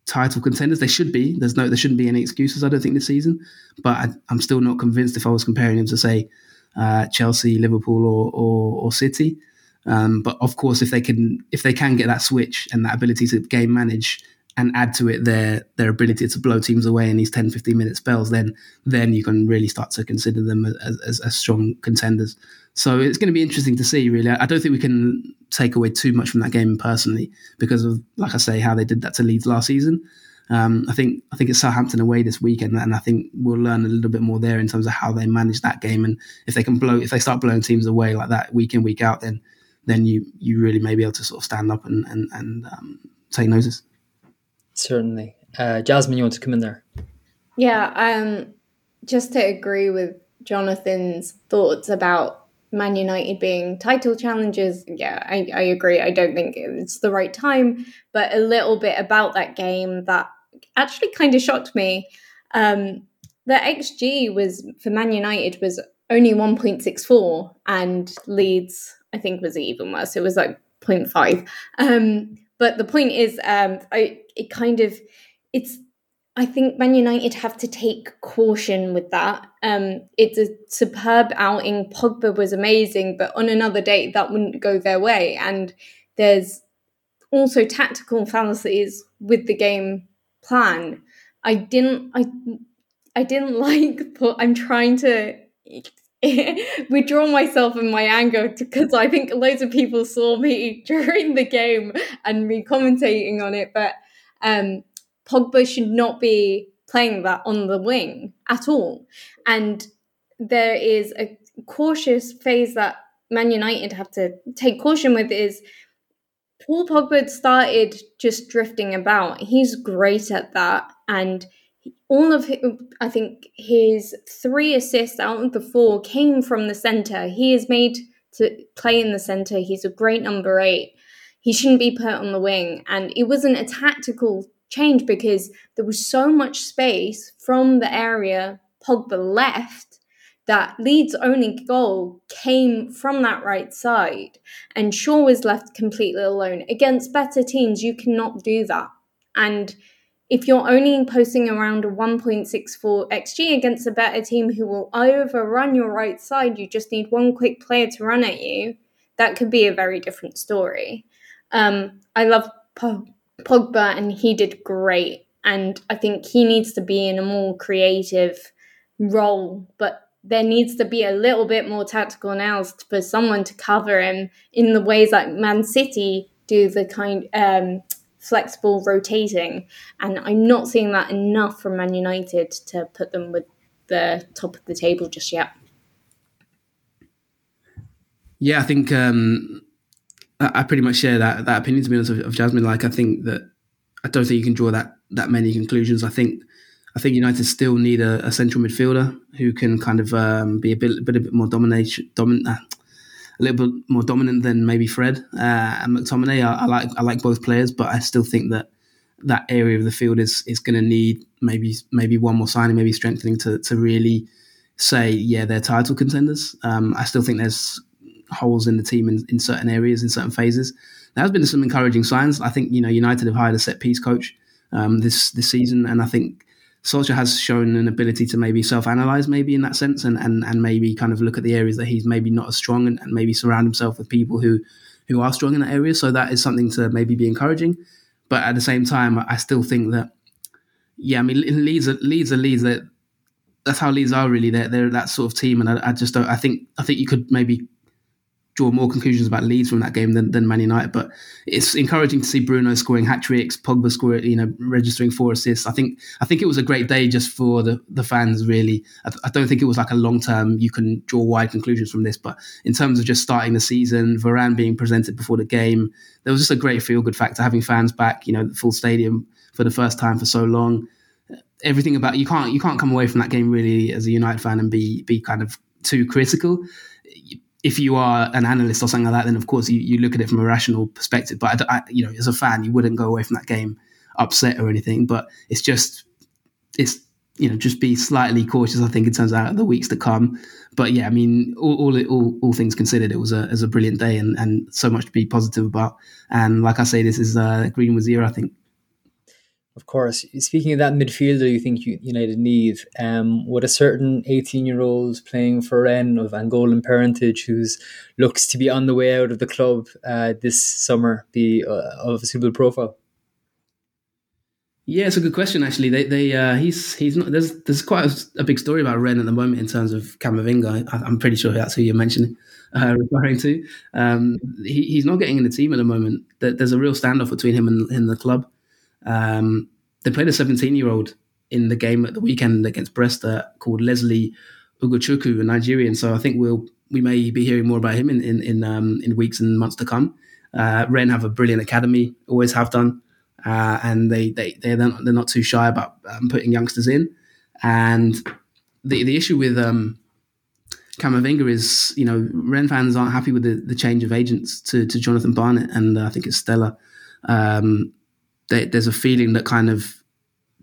title contenders. They should be. There's no, there shouldn't be any excuses. I don't think this season, but I, am still not convinced if I was comparing them to say uh, Chelsea, Liverpool, or or, or City. Um, but of course, if they can if they can get that switch and that ability to game manage and add to it their their ability to blow teams away in these 10, 15 minute spells, then then you can really start to consider them as, as, as strong contenders. So it's going to be interesting to see. Really, I don't think we can take away too much from that game personally because of, like I say, how they did that to Leeds last season. Um, I think I think it's Southampton away this weekend, and I think we'll learn a little bit more there in terms of how they manage that game. And if they can blow, if they start blowing teams away like that week in week out, then then you you really may be able to sort of stand up and and, and um, take notice. Certainly, uh, Jasmine, you want to come in there? Yeah, um, just to agree with Jonathan's thoughts about Man United being title challengers, yeah, I, I agree. I don't think it's the right time, but a little bit about that game that actually kind of shocked me. Um, the XG was for Man United was only 1.64, and Leeds, I think, was even worse. It was like 0.5. Um, but the point is, um, I it kind of it's I think Man United have to take caution with that. Um, it's a superb outing. Pogba was amazing, but on another day, that wouldn't go their way. And there's also tactical fallacies with the game plan. I didn't. I I didn't like. But I'm trying to withdraw myself in my anger because I think loads of people saw me during the game and me commentating on it, but. Um, Pogba should not be playing that on the wing at all. And there is a cautious phase that Man United have to take caution with is Paul Pogba started just drifting about. He's great at that. And all of his, I think his three assists out of the four came from the centre. He is made to play in the centre. He's a great number eight. He shouldn't be put on the wing. And it wasn't a tactical change because there was so much space from the area Pogba left that Leeds' only goal came from that right side. And Shaw was left completely alone. Against better teams, you cannot do that. And if you're only posting around a 1.64 xg against a better team who will overrun your right side, you just need one quick player to run at you. That could be a very different story. Um, I love Pogba, and he did great. And I think he needs to be in a more creative role, but there needs to be a little bit more tactical nous for someone to cover him in the ways that Man City do the kind um, flexible rotating. And I'm not seeing that enough from Man United to put them with the top of the table just yet. Yeah, I think um, I pretty much share that that opinion to be honest of, of, Jasmine. Like, I think that I don't think you can draw that that many conclusions. I think I think United still need a, a central midfielder who can kind of um, be a bit, a bit, a bit more dominant, uh, a little bit more dominant than maybe Fred uh, and McTominay. I, I, like I like both players, but I still think that that area of the field is is going to need maybe maybe one more signing, maybe strengthening to to really say yeah they're title contenders. Um, I still think there's holes in the team in, in certain areas, in certain phases. There has been some encouraging signs. I think you know United have hired a set piece coach um, this this season, and I think Solskjaer has shown an ability to maybe self-analyze, maybe in that sense, and and and maybe kind of look at the areas that he's maybe not as strong, and, and maybe surround himself with people who who are strong in that area. So that is something to maybe be encouraging. But at the same time, I still think that yeah, I mean Leeds are, Leeds are Leeds that that's how Leeds are really. They're they're that sort of team, and I, I just don't. I think I think you could maybe draw more conclusions about Leeds from that game than, than Man United. But it's encouraging to see Bruno scoring hat tricks, Pogba scoring, you know, registering four assists. I think I think it was a great day just for the, the fans. Really, I, I don't think it was like a long term. You can draw wide conclusions from this, but in terms of just starting the season, Varane being presented before the game, there was just a great feel good factor. Having fans back, you know, the full stadium for the first time for so long. Everything about you can't you can't come away from that game really as a United fan and be be kind of too critical if you are an analyst or something like that, then of course you, you look at it from a rational perspective. But I, I, you know, as a fan, you wouldn't go away from that game upset or anything. But it's just, it's you know, just be slightly cautious. I think in terms of the weeks to come. But yeah, I mean, all all, all, all things considered, it was a, was a brilliant day and, and so much to be positive about. And like I say, this is uh, Greenwood's year, I think of course. Speaking of that midfielder, you think United need um, would a certain eighteen-year-old playing for Rennes of Angolan parentage, who's looks to be on the way out of the club uh, this summer, be uh, of a suitable profile? Yeah, it's a good question. Actually, they they uh, he's he's not there's there's quite a, a, big story about Rennes at the moment in terms of Camavinga. I, am pretty sure that's who you're mentioning, uh, referring to. Um, he, he's not getting in the team at the moment. There's a real standoff between him and, and the club. Um, they played a 17 year old in the game at the weekend against Brest called Lesley Ugochukwu, a Nigerian. So I think we'll we may be hearing more about him in in in, um, in weeks and months to come. Uh, Rennes have a brilliant academy, always have done, uh, and they they they're not, they're not too shy about um, putting youngsters in. And the the issue with um, Camavinga is, you know, Rennes fans aren't happy with the, the change of agents to, to Jonathan Barnett and uh, I think it's Stellar. Um, they, there's a feeling that kind of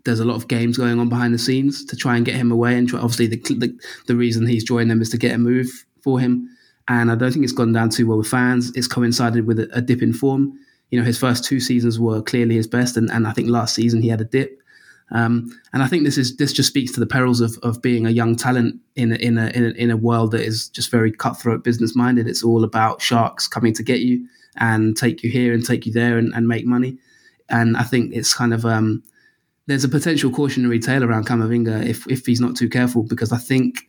there's a lot of games going on behind the scenes to try and get him away. And try, obviously, the, the, the reason he's joined them is to get a move for him. And I don't think it's gone down too well with fans. It's coincided with a, a dip in form. You know, his first two seasons were clearly his best, and, and I think last season he had a dip. Um, and I think this is this just speaks to the perils of, of being a young talent in a, in a, in a in a world that is just very cutthroat, business minded. It's all about sharks coming to get you and take you here and take you there and, and make money and I think it's kind of um, there's a potential cautionary tale around Camavinga if if he's not too careful because I think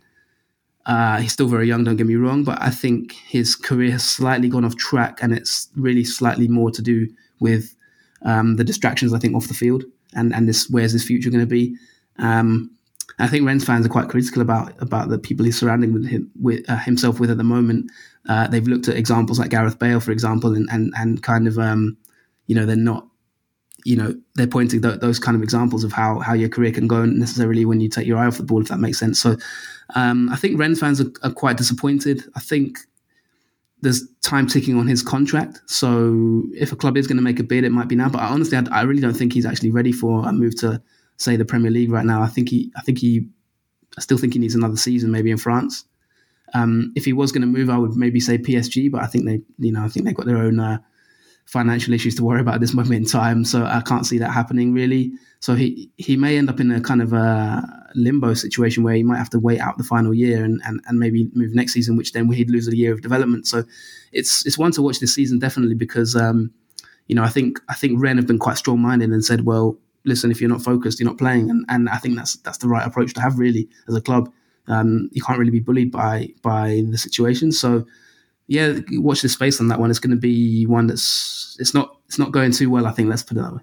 uh, he's still very young. Don't get me wrong, but I think his career has slightly gone off track, and it's really slightly more to do with um, the distractions I think off the field and and this where's his future going to be. Um, I think Rennes fans are quite critical about about the people he's surrounding with him with uh, himself with at the moment. Uh, they've looked at examples like Gareth Bale, for example, and and, and kind of um, you know they're not you know they're pointing th- those kind of examples of how how your career can go necessarily when you take your eye off the ball, if that makes sense. So um, I think Rennes fans are, are quite disappointed. I think there's time ticking on his contract. So if a club is going to make a bid, it might be now. But I honestly, I, I, really don't think he's actually ready for a move to say the Premier League right now. I think he, I think he, I still think he needs another season maybe in France. Um, if he was going to move, I would maybe say PSG. But I think they, you know, I think they've got their own uh, financial issues to worry about at this moment in time. So I can't see that happening really. So he he may end up in a kind of a limbo situation where he might have to wait out the final year and, and, and maybe move next season, which then he'd lose a year of development. So it's it's one to watch this season definitely because um, you know I think I think Rennes have been quite strong minded and said, well, listen, if you're not focused, you're not playing, and and I think that's that's the right approach to have really as a club. Um, you can't really be bullied by by the situation. So yeah, watch this space on that one. It's going to be one that's it's not it's not going too well. I think let's put it that way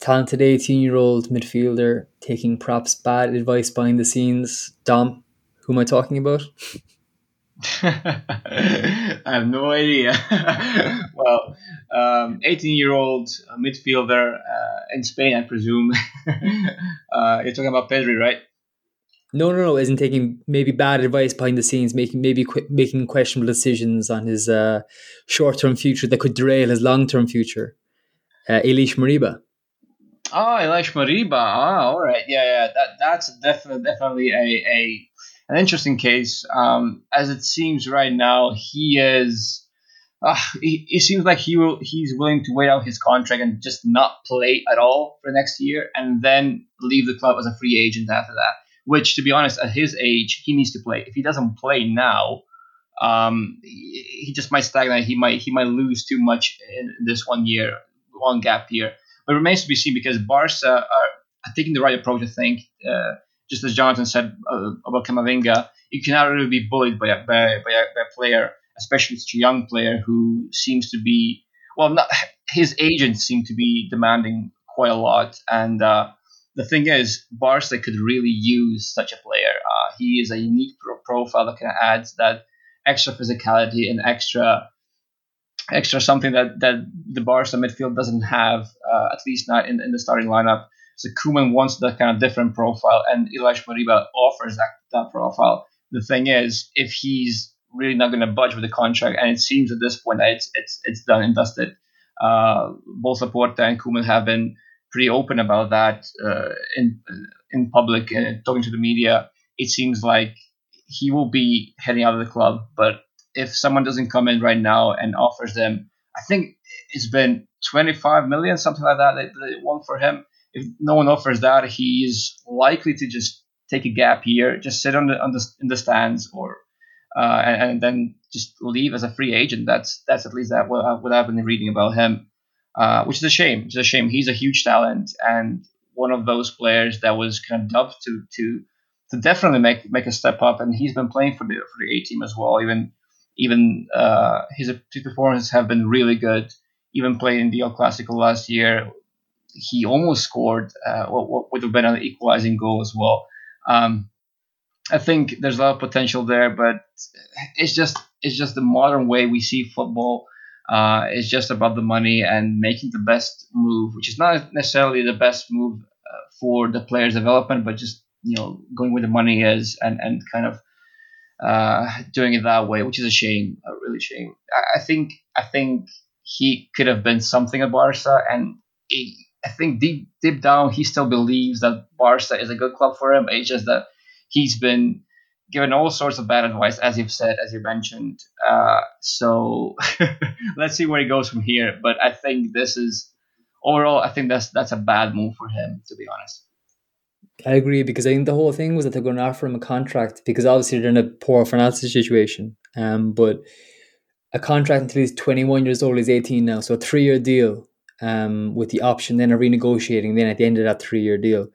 talented 18 year old midfielder taking perhaps bad advice behind the scenes. Dom, who am I talking about? I have no idea. well, 18 um, year old midfielder uh, in Spain, I presume. uh, you're talking about Pedri, right? No, no, no. Isn't taking maybe bad advice behind the scenes, making maybe qu- making questionable decisions on his uh, short term future that could derail his long term future. Uh, Ilaix Moriba. Oh, Ilaix Moriba. Ah, all right. Yeah, yeah. That that's definitely definitely a, a an interesting case. Um, as it seems right now, he is. Uh, he, it seems like he will he's willing to wait out his contract and just not play at all for next year, and then leave the club as a free agent after that. Which, to be honest, at his age, he needs to play. If he doesn't play now, um, he, just might stagnate. He might he might lose too much in this one year, one gap year. But remains to be seen because Barca are taking the right approach. I think, uh, just as Jonathan said uh, about Camavinga, you cannot really be bullied by a, by, by, a, by a player, especially such a young player who seems to be well. Not, his agents seem to be demanding quite a lot, and uh, the thing is, Barca could really use such a player. Uh, he is a unique pro- profile that kind of adds that extra physicality and extra extra something that, that the Barca midfield doesn't have, uh, at least not in, in the starting lineup. So Koeman wants that kind of different profile, and Ilaix Moriba offers that, that profile. The thing is, if he's really not going to budge with the contract, and it seems at this point that it's it's it's done and dusted. Uh, both Laporta and Koeman have been pretty open about that uh, in in public and talking to the media. It seems like he will be heading out of the club, but if someone doesn't come in right now and offers them, I think it's been 25 million, something like that, that they want for him. If no one offers that, he is likely to just take a gap year, just sit on the, on the in the stands, or uh, and, and, then just leave as a free agent. That's that's at least that what, what I've been reading about him, uh, which is a shame. It's a shame. He's a huge talent and one of those players that was kind of dubbed to to to definitely make make a step up, and he's been playing for the for the A team as well. Even even uh, his, his performances have been really good. Even playing in the El Clasico last year, he almost scored uh, what would have been an equalizing goal as well. Um, I think there's a lot of potential there, but it's just it's just the modern way we see football. Uh, it's just about the money and making the best move, which is not necessarily the best move uh, for the player's development, but just you know going where the money is and and kind of uh, doing it that way, which is a shame, a really shame. I, I, think I think he could have been something at Barca, and he, I think deep deep down he still believes that Barca is a good club for him. It's just that he's been given all sorts of bad advice, as you've said, as you mentioned. Uh, so let's see where he goes from here. But I think this is overall, I think that's that's a bad move for him, to be honest. I agree because I think the whole thing was that they're going to offer him a contract because obviously they're in a poor financial situation. Um, but a contract until he's 21 years old, he's 18 now, so a three year deal um, with the option then of renegotiating then at the end of that three year deal.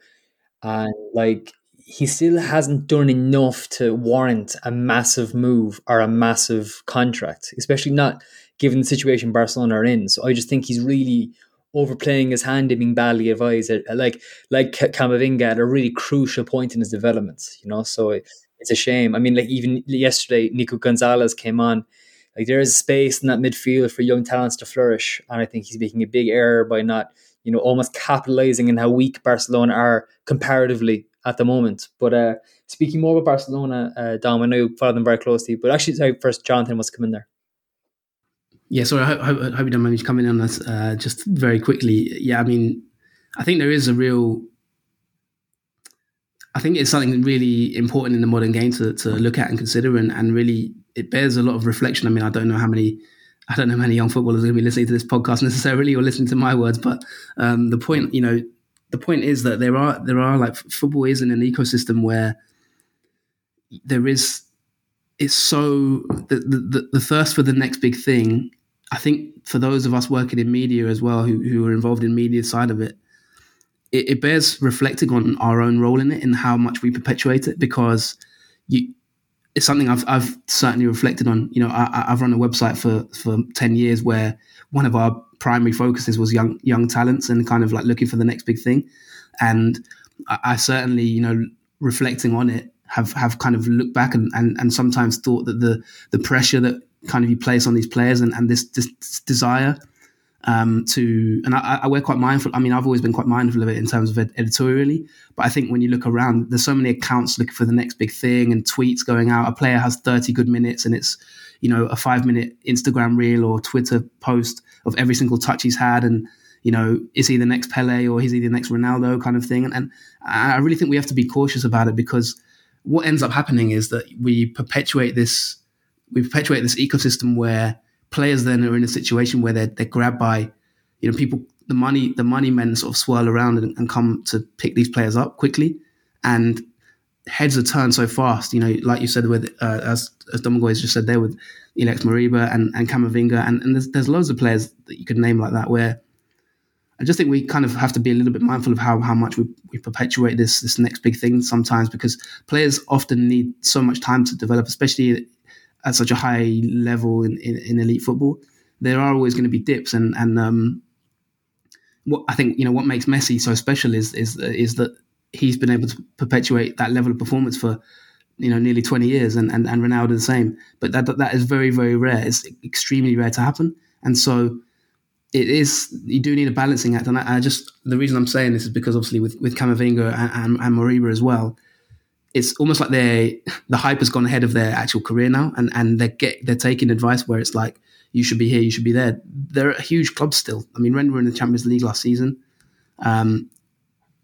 And like he still hasn't done enough to warrant a massive move or a massive contract, especially not given the situation Barcelona are in. So I just think he's really overplaying his hand and being badly advised. Uh, uh, like like Camavinga at a really crucial point in his development, you know. So it, it's a shame. I mean, like even yesterday, Nico Gonzalez came on. Like there is space in that midfield for young talents to flourish, and I think he's making a big error by not, you know, almost capitalizing on how weak Barcelona are comparatively at the moment. But uh, speaking more about Barcelona, uh, Dom, I know you follow them very closely. But actually, sorry, first Jonathan wants to come in there. Yeah, sorry, I hope, I hope, you don't mind me coming in on this uh, just very quickly. Yeah, I mean, I think there is a real. I think it's something really important in the modern game to, to look at and consider, and, and really it bears a lot of reflection. I mean, I don't know how many, I don't know how many young footballers are going to be listening to this podcast necessarily or listening to my words, but um, the point, you know, the point is that there are there are like football is in an ecosystem where there is it's so the, the the thirst for the next big thing. I think for those of us working in media as well, who who are involved in media side of it, it, it bears reflecting on our own role in it and how much we perpetuate it because you it's something I've I've certainly reflected on. You know, I, have run a website for for ten years where one of our primary focuses was young young talents and kind of like looking for the next big thing. And I, I certainly, you know, reflecting on it, have have kind of looked back and, and, and sometimes thought that the the pressure that kind of you place on these players and, and this, this desire um, to and I, I, we're quite mindful. I mean, I've always been quite mindful of it in terms of ed- editorially. But I think when you look around, there's so many accounts looking for the next big thing and tweets going out. A player has 30 good minutes and it's you know a five minute Instagram reel or Twitter post of every single touch he's had and you know, is he the next Pele or is he the next Ronaldo kind of thing? And, and I really think we have to be cautious about it because what ends up happening is that we perpetuate this we perpetuate this ecosystem where players then are in a situation where they're, they're grabbed by you know people the money the money men sort of swirl around and, and come to pick these players up quickly and heads are turned so fast you know like you said with uh, as as Domagoj just said there with Alex Moriba and, and Camavinga and, and there's, there's loads of players that you could name like that where I just think we kind of have to be a little bit mindful of how, how much we, we perpetuate this this next big thing sometimes because players often need so much time to develop, especially at such a high level in, in, in elite football. There are always going to be dips, and and um, what I think you know what makes Messi so special is is is that he's been able to perpetuate that level of performance for you know nearly 20 years and, and, and Ronaldo the same but that that is very very rare it's extremely rare to happen and so it is you do need a balancing act, and I, I, just the reason I'm saying this is because obviously with with Camavinga and, and, and Moriba as well, it's almost like they the hype has gone ahead of their actual career now, and and they get they're taking advice where it's like you should be here, you should be there. They're a huge club still. I mean, Rennes were in the Champions League last season. Um,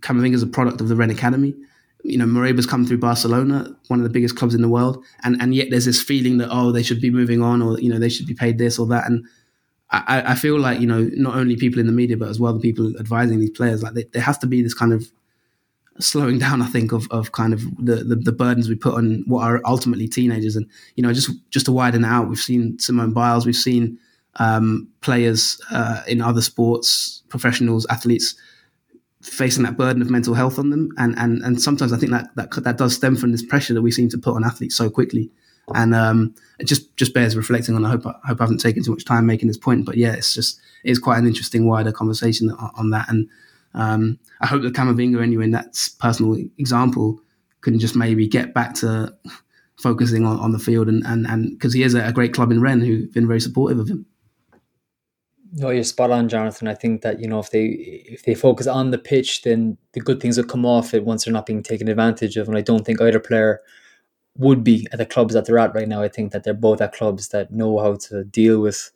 Camavinga is a product of the Rennes Academy. You know, Moriba's come through Barcelona, one of the biggest clubs in the world, and and yet there's this feeling that oh they should be moving on or you know they should be paid this or that, and I, I feel like you know not only people in the media but as well the people advising these players like they, there has to be this kind of slowing down i think of, of kind of the, the, the burdens we put on what are ultimately teenagers and you know just just to widen out we've seen simone biles we've seen um, players uh, in other sports professionals athletes facing that burden of mental health on them and and and sometimes i think that that that does stem from this pressure that we seem to put on athletes so quickly and um, it just just bears reflecting on. I hope I hope I haven't taken too much time making this point, but yeah, it's just it's quite an interesting wider conversation on, that, and um, I hope that Camavinga, anyway, in that personal example, can just maybe get back to focusing on, on the field, and and and because he is a, great club in Rennes who've been very supportive of him. No, you're spot on, Jonathan. I think that you know if they if they focus on the pitch, then the good things will come off it once they're not being taken advantage of. And I don't think either player would be at the clubs that they're at right now. I think that they're both at clubs that know how to deal with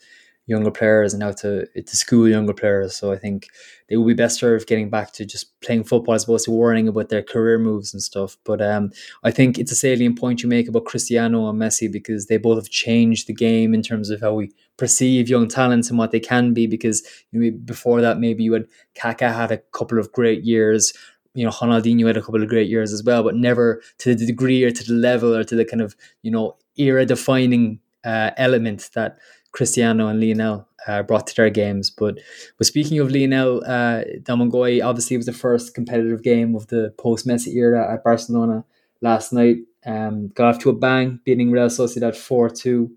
younger players and how to to school younger players. So I think they will be best served getting back to just playing football as opposed to worrying about their career moves and stuff. But um, I think it's a salient point you make about Cristiano and Messi because they both have changed the game in terms of how we perceive young talents and what they can be. Because you know, before that, maybe you had Kaká had a couple of great years you know, Ronaldinho had a couple of great years as well, but never to the degree or to the level or to the kind of, you know, era defining uh, element that Cristiano and Lionel uh, brought to their games. But but speaking of Lionel, uh, Domagoj obviously was the first competitive game of the post Messi era at Barcelona last night. Um, got off to a bang, beating Real Sociedad 4 2.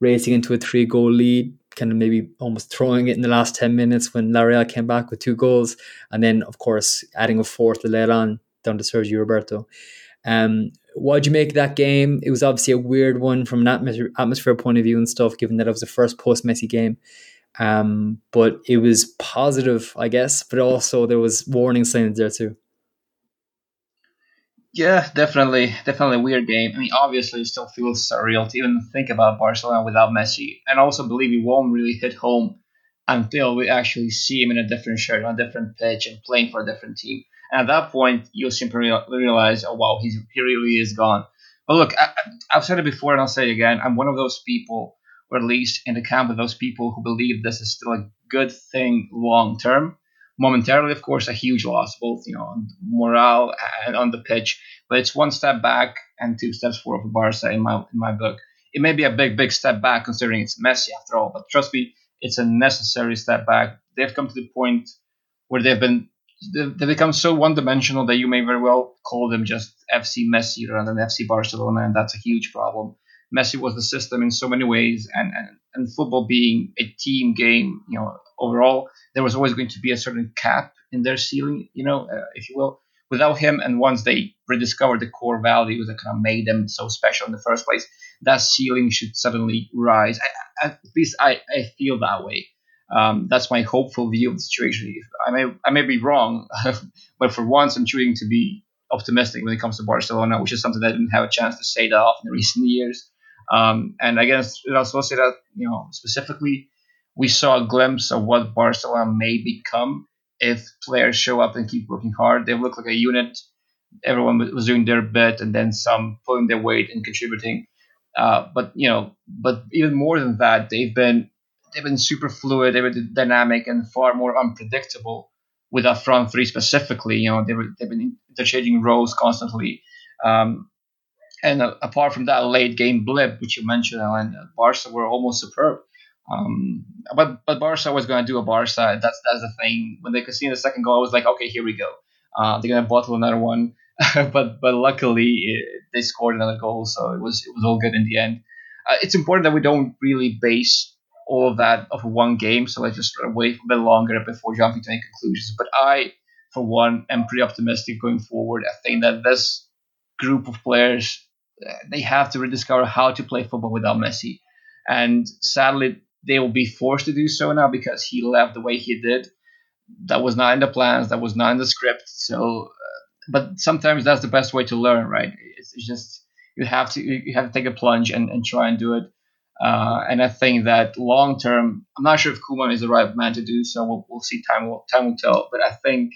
racing into a three goal lead, kind of maybe almost throwing it in the last 10 minutes when La Real came back with two goals. And then, of course, adding a fourth later on down to Sergi Roberto. Um, what'd you make that game? It was obviously a weird one from an atmosphere, point of view and stuff, given that it was the first post Messi game. Um, but it was positive, I guess, but also there was warning signs there too. Yeah, definitely, definitely a weird game. I mean, obviously, it still feels surreal to even think about Barcelona without Messi, and I also believe he won't really hit home until we actually see him in a different shirt on a different pitch and playing for a different team. And at that point, you'll simply realize, oh wow, he's he really is gone. But look, I, I've said it before, and I'll say it again. I'm one of those people, or at least in the camp of those people who believe this is still a good thing long term momentarily, of course, a huge loss, both you know on morale and on the pitch. But it's one step back and two steps forward for Barca in my in my book. It may be a big big step back considering it's Messi after all, but trust me, it's a necessary step back. They've come to the point where they've been they become so one dimensional that you may very well call them just FC Messi rather than FC Barcelona, and that's a huge problem. Messi was the system in so many ways, and, and, and football being a team game, you know, overall, there was always going to be a certain cap in their ceiling, you know, uh, if you will. Without him, and once they rediscovered the core values that kind of made them so special in the first place, that ceiling should suddenly rise. I, at least I, I feel that way. Um, that's my hopeful view of the situation. I may I may be wrong, but for once I'm choosing to be optimistic when it comes to Barcelona, which is something that I didn't have a chance to say that often in recent years. Um, and I guess I'll also say that you know specifically we saw a glimpse of what Barcelona may become if players show up and keep working hard. They look like a unit. Everyone was doing their bit, and then some pulling their weight and contributing. Uh, but you know, but even more than that, they've been they've been super fluid, they've been dynamic, and far more unpredictable with that front three specifically. You know, they were, they've been interchanging roles constantly. Um, and uh, apart from that late game blip, which you mentioned, Alan, Barca were almost superb. Um, but but Barca was going to do a Barca. That's that's the thing. When they could see the second goal, I was like, okay, here we go. Uh, they're going to bottle another one. but but luckily it, they scored another goal, so it was it was all good in the end. Uh, it's important that we don't really base all of that of one game. So let's just wait a bit longer before jumping to any conclusions. But I, for one, am pretty optimistic going forward. I think that this group of players uh, they have to rediscover how to play football without Messi, and sadly they will be forced to do so now because he left the way he did. That was not in the plans. That was not in the script. So, uh, but sometimes that's the best way to learn, right? It's, it's, just you have to you have to take a plunge and, and try and do it. Uh, and I think that long term, I'm not sure if Koeman is the right man to do so. We'll, we'll see. Time will time will tell. But I think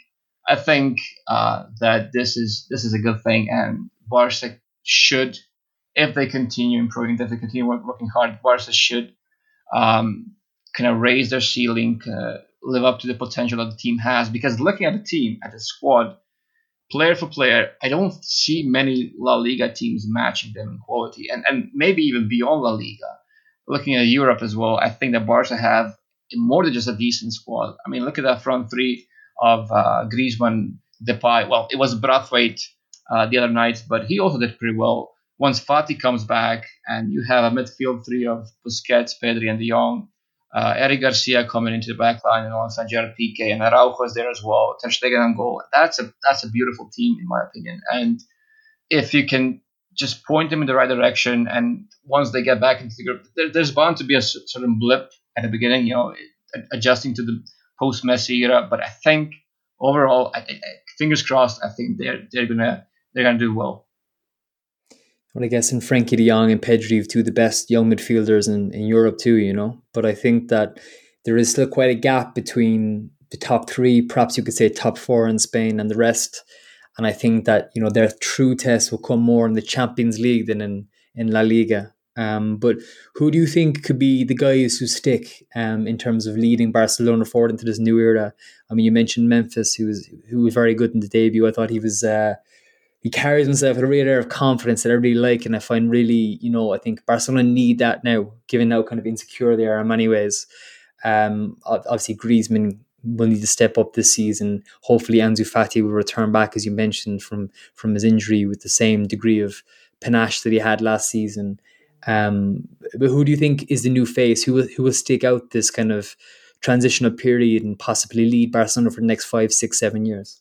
I think uh, that this is this is a good thing, and Barca should, if they continue improving, if they continue working hard, Barca should um, kind of raise their ceiling, uh, live up to the potential that the team has. Because looking at the team, at the squad, player for player, I don't see many La Liga teams matching them in quality, and and maybe even beyond La Liga. Looking at Europe as well, I think that Barca have more than just a decent squad. I mean, look at that front three of uh, Griezmann, Depay. Well, it was Braithwaite uh, the other night, but he also did pretty well once Fati comes back and you have a midfield three of Busquets, Pedri, and De Jong, uh, Eric Garcia coming into the back line and alongside Gerard Piqué and Araujo is there as well, Ter Stegen and goal. That's a that's a beautiful team in my opinion. And if you can just point them in the right direction, and once they get back into the group, there, there's bound to be a certain blip at the beginning, you know, adjusting to the post Messi era. But I think overall, I, I, fingers crossed, I think they're they're gonna they're gonna do well. Well, I guess in Frenkie de Jong and Pedri have two of the best young midfielders in, in Europe too, you know. But I think that there is still quite a gap between the top three, perhaps you could say top four in Spain and the rest. And I think that, you know, their true test will come more in the Champions League than in, in La Liga. Um, but who do you think could be the guys who stick um, in terms of leading Barcelona forward into this new era? I mean, you mentioned Memphis, who was who was very good in the debut. I thought he was uh, he carries himself with a real air of confidence that I really like, and I find really, you know, I think Barcelona need that now, given how kind of insecure they are in many ways. Um, obviously, Griezmann will need to step up this season. Hopefully, Ansu Fati will return back, as you mentioned, from from his injury with the same degree of panache that he had last season. Um, but who do you think is the new face? Who will, who will stick out this kind of transitional period and possibly lead Barcelona for the next five, six, seven years?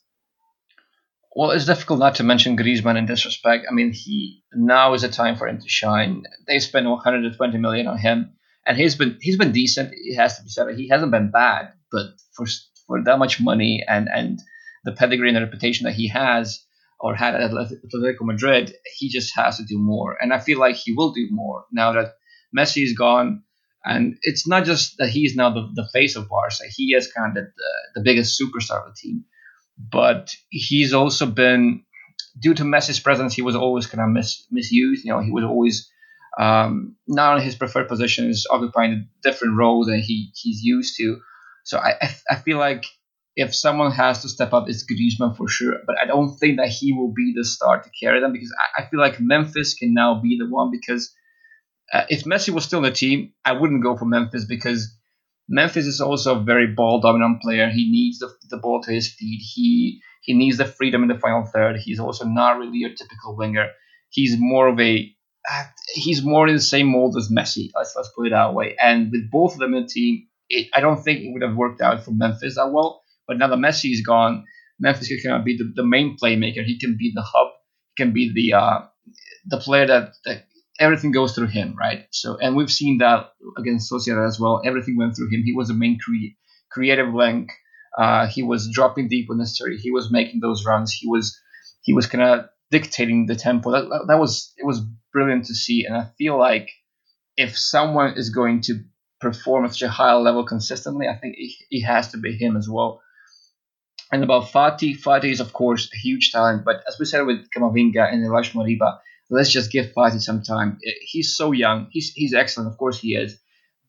Well, it's difficult not to mention Griezmann in this respect. I mean, he now is a time for him to shine. They spent 120 million on him, and he's been he's been decent. It has to be said. He hasn't been bad, but for for that much money and and the pedigree and the reputation that he has or had at Atletico Madrid, he just has to do more. And I feel like he will do more now that Messi is gone. And it's not just that he's now the, the face of Barca. He is kind of the, the biggest superstar of the team. But he's also been, due to Messi's presence, he was always kind of mis, misused. You know, he was always um, not in his preferred positions, occupying a different role than he, he's used to. So I, I, feel like if someone has to step up, it's Griezmann for sure. But I don't think that he will be the star to carry them because I, I feel like Memphis can now be the one because uh, if Messi was still in the team, I wouldn't go for Memphis because Memphis is also a very ball dominant player. He needs the, the ball to his feet. He he needs the freedom in the final third. He's also not really your typical winger. He's more of a uh, he's more in the same mold as Messi. Let's let's put it that way. And with both of them in the team, it, I don't think it would have worked out for Memphis that well. But now that Messi is gone, Memphis can kind of be the, the main playmaker. He can be the hub. He can be the uh, the player that, that everything goes through him, right? So, and we've seen that against Sociedad as well. Everything went through him. He was the main cre- creative link. Uh, he was dropping deep when necessary. He was making those runs. He was he was kind of dictating the tempo. That, that was it was brilliant to see. And I feel like if someone is going to perform at such a high level consistently, I think it, has to be him as well. And about Fati, Fati is of course a huge talent, but as we said with Camavinga and Ilaix Moriba, let's just give Fati some time. He's so young. He's he's excellent, of course he is,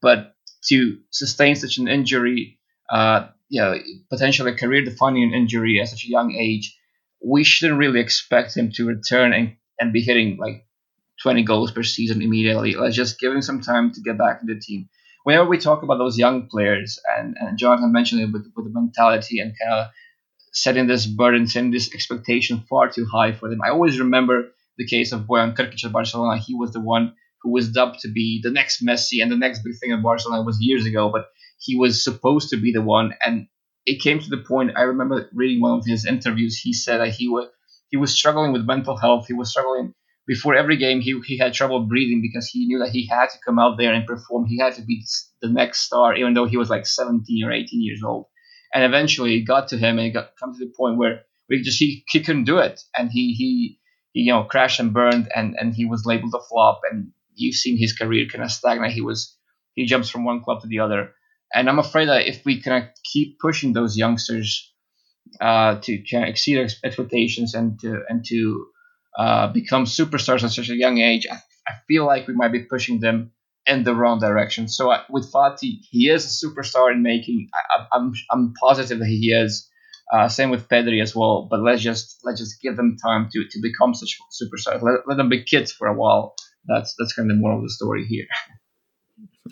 but to sustain such an injury, uh, you know, potentially a career-defining injury at such a young age, we shouldn't really expect him to return and, and be hitting like 20 goals per season immediately. Let's just give him some time to get back into the team. Whenever we talk about those young players, and, and Jonathan mentioned it with, with the mentality and kind of setting this burden, setting this expectation far too high for them. I always remember the case of Bojan Krkic at Barcelona. He was the one who was dubbed to be the next Messi and the next big thing at Barcelona was years ago, but he was supposed to be the one. And it came to the point. I remember reading one of his interviews. He said that he was he was struggling with mental health. He was struggling before every game. He he had trouble breathing because he knew that he had to come out there and perform. He had to be the next star, even though he was like 17 or 18 years old. And eventually, it got to him, and it got come to the point where we just he, he couldn't do it, and he he you know crashed and burned and and he was labeled a flop and you've seen his career kind of stagnate he was he jumps from one club to the other and i'm afraid that if we kind of keep pushing those youngsters uh, to exceed expectations and to and to uh, become superstars at such a young age I, I, feel like we might be pushing them in the wrong direction so uh, with Fati he is a superstar in making I, I'm, I'm positive that he is uh, same with Pedri as well. But let's just let's just give them time to, to become such superstars. Let, let them be kids for a while. That's that's kind of the moral of the story here.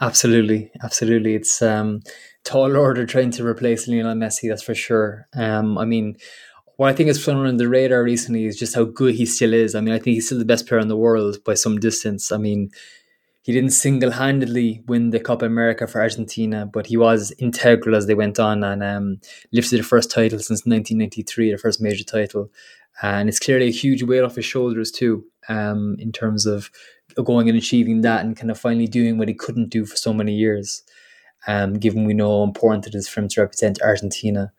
Absolutely, absolutely. It's um, tall order trying to replace Lionel Messi. That's for sure. Um, I mean, what I think is flown under the radar recently is just how good he still is. I mean, I think he's still the best player in the world by some distance. I mean, he didn't single handedly win the Copa America for Argentina, but he was integral as they went on and um, lifted the first title since 1993, the first major title. And it's clearly a huge weight off his shoulders, too, um, in terms of going and achieving that and kind of finally doing what he couldn't do for so many years, um, given we know how important it is for him to represent Argentina.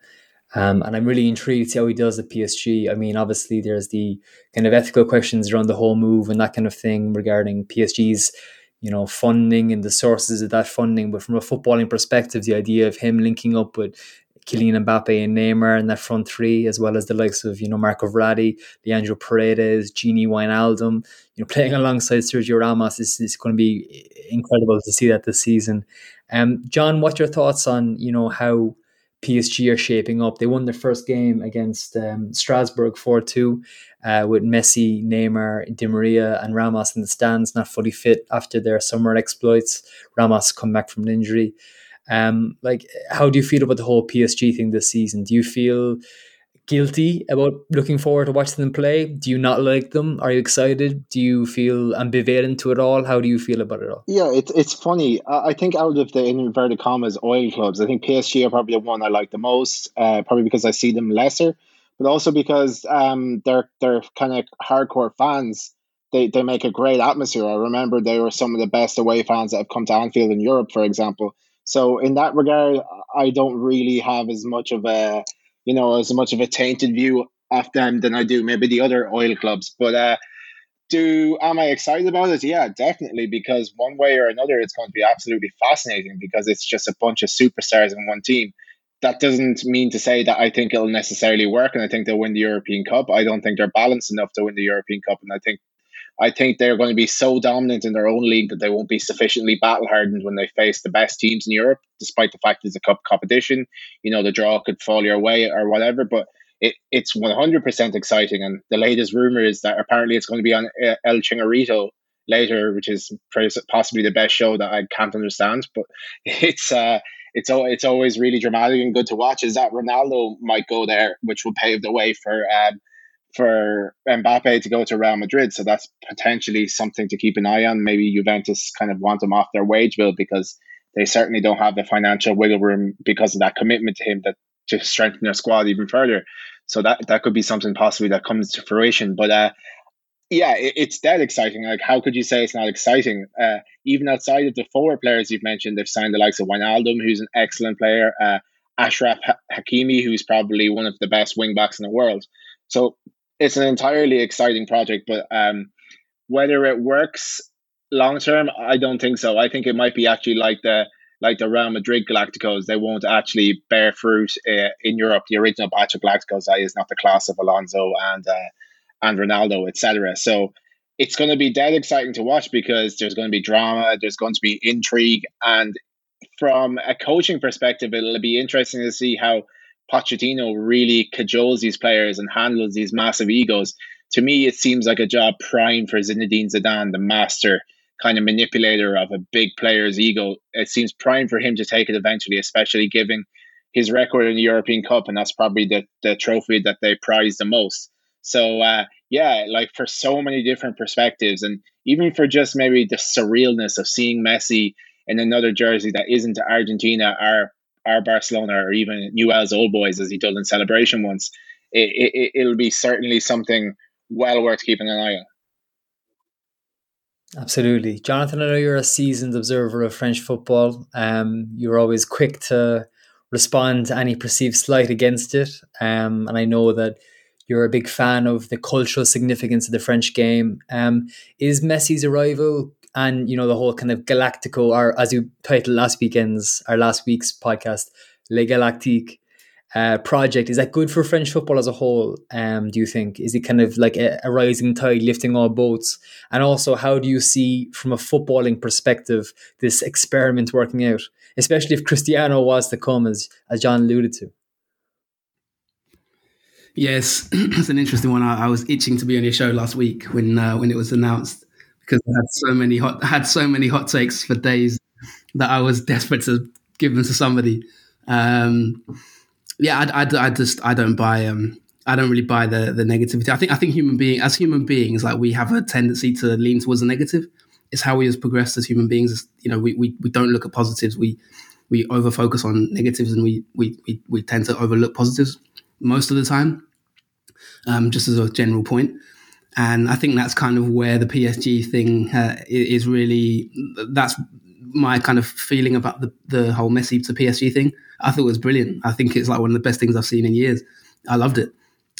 Um, and I'm really intrigued to see how he does at PSG. I mean, obviously, there's the kind of ethical questions around the whole move and that kind of thing regarding PSG's you know, funding and the sources of that funding. But from a footballing perspective, the idea of him linking up with Kylian Mbappe and Neymar in that front three, as well as the likes of, you know, Marco Verratti, Leandro Paredes, Gini Wijnaldum, you know, playing alongside Sergio Ramos is, is going to be incredible to see that this season. Um, John, what's your thoughts on, you know, how PSG are shaping up? They won their first game against um, Strasbourg 4 2 uh, with Messi, Neymar, Di Maria, and Ramos in the stands, not fully fit after their summer exploits. Ramos come back from an injury. Um, like, how do you feel about the whole PSG thing this season? Do you feel guilty about looking forward to watching them play? Do you not like them? Are you excited? Do you feel ambivalent to it all? How do you feel about it all? Yeah, it's it's funny. I think out of the inverted commas oil clubs, I think PSG are probably the one I like the most. Uh, probably because I see them lesser, but also because um, they're they're kind of hardcore fans. They, they make a great atmosphere. I remember they were some of the best away fans that have come to Anfield in Europe, for example. So in that regard, I don't really have as much of a you know, as much of a tainted view of them than I do maybe the other oil clubs. But uh, do am I excited about it? Yeah, definitely. Because one way or another, it's going to be absolutely fascinating because it's just a bunch of superstars in one team. That doesn't mean to say that I think it'll necessarily work, and I think they'll win the European Cup. I don't think they're balanced enough to win the European Cup, and I think I think they're going to be so dominant in their own league that they won't be sufficiently battle hardened when they face the best teams in Europe, despite the fact it's a cup competition. You know, the draw could fall your way or whatever, but it, it's 100% exciting. And the latest rumor is that apparently it's going to be on uh, El Chiringuito later, which is possibly the best show that I can't understand. But it's uh, it's it's always really dramatic and good to watch. Is that Ronaldo might go there, which will pave the way for um, for Mbappe to go to Real Madrid. So that's potentially something to keep an eye on. Maybe Juventus kind of want him off their wage bill because they certainly don't have the financial wiggle room because of that commitment to him that to strengthen their squad even further. So that that could be something possibly that comes to fruition. But uh, yeah, it, it's dead exciting. Like, how could you say it's not exciting? Uh, even outside of the forward players you've mentioned, they've signed the likes of Wijnaldum, who's an excellent player, uh, Achraf Hakimi, who's probably one of the best wing backs in the world. So it's an entirely exciting project, but um, whether it works long term, I don't think so. I think it might be actually like the like the Real Madrid Galacticos. They won't actually bear fruit uh, in Europe. The original batch of Galacticos is not the class of Alonso and uh, and Ronaldo, etc. So it's going to be dead exciting to watch because there's going to be drama, there's going to be intrigue, and from a coaching perspective, it'll be interesting to see how Pochettino really cajoles these players and handles these massive egos. To me, it seems like a job prime for Zinedine Zidane, the master kind of manipulator of a big player's ego. It seems prime for him to take it eventually, especially given his record in the European Cup, and that's probably the, the trophy that they prize the most. So, uh, yeah, like for so many different perspectives, and even for just maybe the surrealness of seeing Messi in another jersey that isn't Argentina or our Barcelona or even Newell's Old Boys as he did in celebration once, it, it, it'll be certainly something well worth keeping an eye on. Absolutely. Jonathan, I know you're a seasoned observer of French football. Um, you're always quick to respond to any perceived slight against it. Um, and I know that you're a big fan of the cultural significance of the French game. Um, is Messi's arrival and you know the whole kind of Galactico, or as you titled last weekend's our last week's podcast, Le Galactique uh, project. Is that good for French football as a whole? Um, do you think is it kind of like a, a, rising tide lifting all boats? And also, how do you see from a footballing perspective this experiment working out, especially if Cristiano was to come, as as John alluded to? Yes, it's an interesting one. I, I, was itching to be on your show last week when uh, when it was announced because I had so many hot had so many hot takes for days that I was desperate to give them to somebody. Um, yeah, I, I, I, just I don't buy um I don't really buy the the negativity. I think I think human being as human beings like we have a tendency to lean towards the negative. It's how we have progressed as human beings. You know, we, we, we don't look at positives. We we over focus on negatives and we, we we we tend to overlook positives most of the time. Um, just as a general point. And I think that's kind of where the PSG thing uh, is really, that's my kind of feeling about the, the whole Messi to PSG thing. I thought it was brilliant. I think it's like one of the best things I've seen in years. I loved it,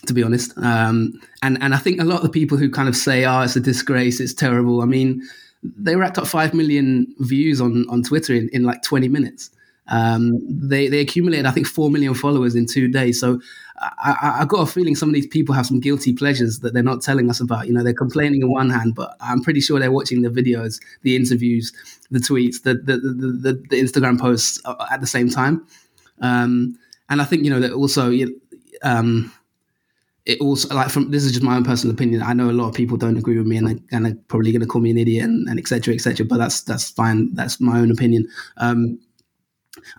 to be honest. Um, and, and I think a lot of the people who kind of say, oh, it's a disgrace, it's terrible. I mean, they racked up 5 million views on, on Twitter in, in like 20 minutes. Um, they, they accumulated, I think, 4 million followers in two days. So I, I got a feeling some of these people have some guilty pleasures that they're not telling us about. You know, they're complaining on one hand, but I'm pretty sure they're watching the videos, the interviews, the tweets, the the the, the, the Instagram posts at the same time. Um, and I think you know that also, um, it also like from this is just my own personal opinion. I know a lot of people don't agree with me, and, and are probably going to call me an idiot and, etc. etc. et. But that's that's fine. That's my own opinion. Um,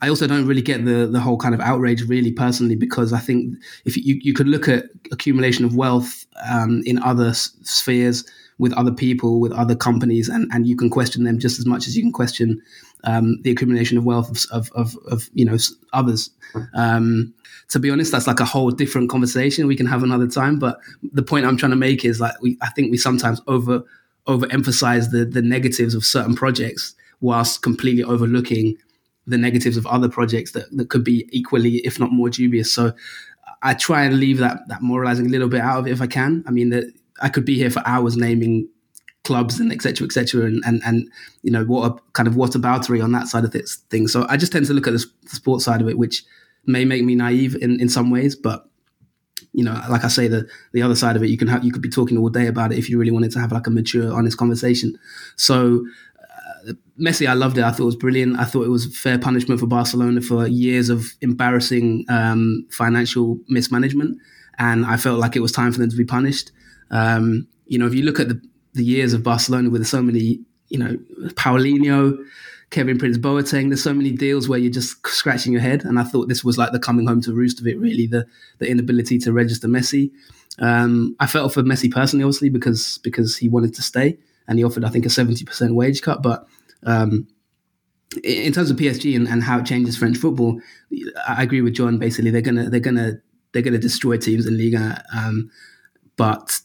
I also don't really get the the whole kind of outrage really personally because I think if you you could look at accumulation of wealth um, in other spheres with other people with other companies and and you can question them just as much as you can question um, the accumulation of wealth of of, of, of you know others. Um, to be honest, that's like a whole different conversation we can have another time. But the point I'm trying to make is like we I think we sometimes over overemphasize the the negatives of certain projects whilst completely overlooking the negatives of other projects that, that could be equally, if not more dubious. So I try and leave that that moralizing a little bit out of it if I can. I mean, that I could be here for hours naming clubs and etc. etc. and and and you know what a kind of whataboutery on that side of this thing. So I just tend to look at the, the sports side of it, which may make me naive in in some ways, but you know, like I say, the the other side of it, you can have you could be talking all day about it if you really wanted to have like a mature, honest conversation. So Messi, I loved it. I thought it was brilliant. I thought it was fair punishment for Barcelona for years of embarrassing um, financial mismanagement, and I felt like it was time for them to be punished. Um, you know, if you look at the, the years of Barcelona with so many, you know, Paulinho, Kevin Prince Boateng, there's so many deals where you're just scratching your head, and I thought this was like the coming home to roost of it. Really, the the inability to register Messi. Um, I felt for Messi personally, obviously, because because he wanted to stay and he offered, I think, a 70% wage cut. But um, in terms of PSG and, and, how it changes French football, I agree with John. Basically, they're gonna they're gonna they're gonna destroy teams in Ligue. Um, but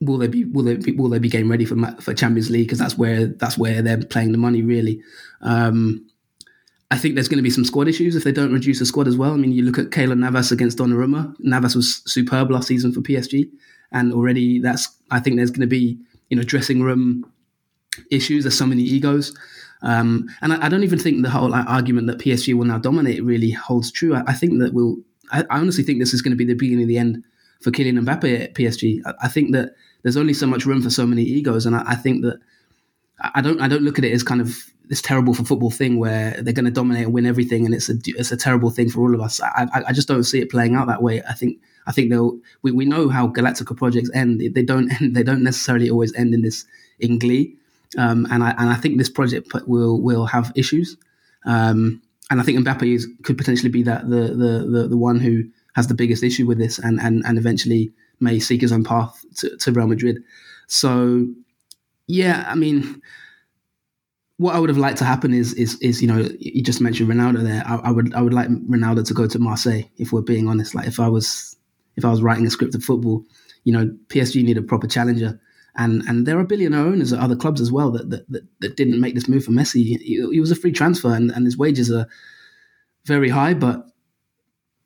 will they be will they be, will they be game ready for for Champions League? Because that's where that's where they're playing the money really. Um, I think there's going to be some squad issues if they don't reduce the squad as well. I mean, you look at Keylor Navas against Donnarumma. Navas was superb last season for PSG, and already that's I think there's going to be you know dressing room issues. There's so many egos. Um, and I, I, don't even think the whole argument that PSG will now dominate really holds true. I, I think that we'll. I, I, honestly think this is going to be the beginning of the end for Kylian Mbappe at PSG. I, think that there's only so much room for so many egos, and I, think that I don't. I don't look at it as kind of this terrible for football thing where they're going to dominate and win everything, and it's a it's a terrible thing for all of us. I, I, just don't see it playing out that way. I think I think they'll. We, we know how Galactica projects end. They don't end. They don't necessarily always end in this in glee. Um, and I and I think this project will will have issues. Um, and I think Mbappe is, could potentially be that the, the the the one who has the biggest issue with this, and and and eventually may seek his own path to, to Real Madrid. So, yeah, I mean, what I would have liked to happen is is is you know you just mentioned Ronaldo there. I, I, would I would like Ronaldo to go to Marseille if we're being honest. Like if I was if I was writing a script of football, you know PSG need a proper challenger, and and there are billionaire owners at other clubs as well that that, that, that didn't make this move for Messi. He, he was a free transfer, and, and his wages are very high, but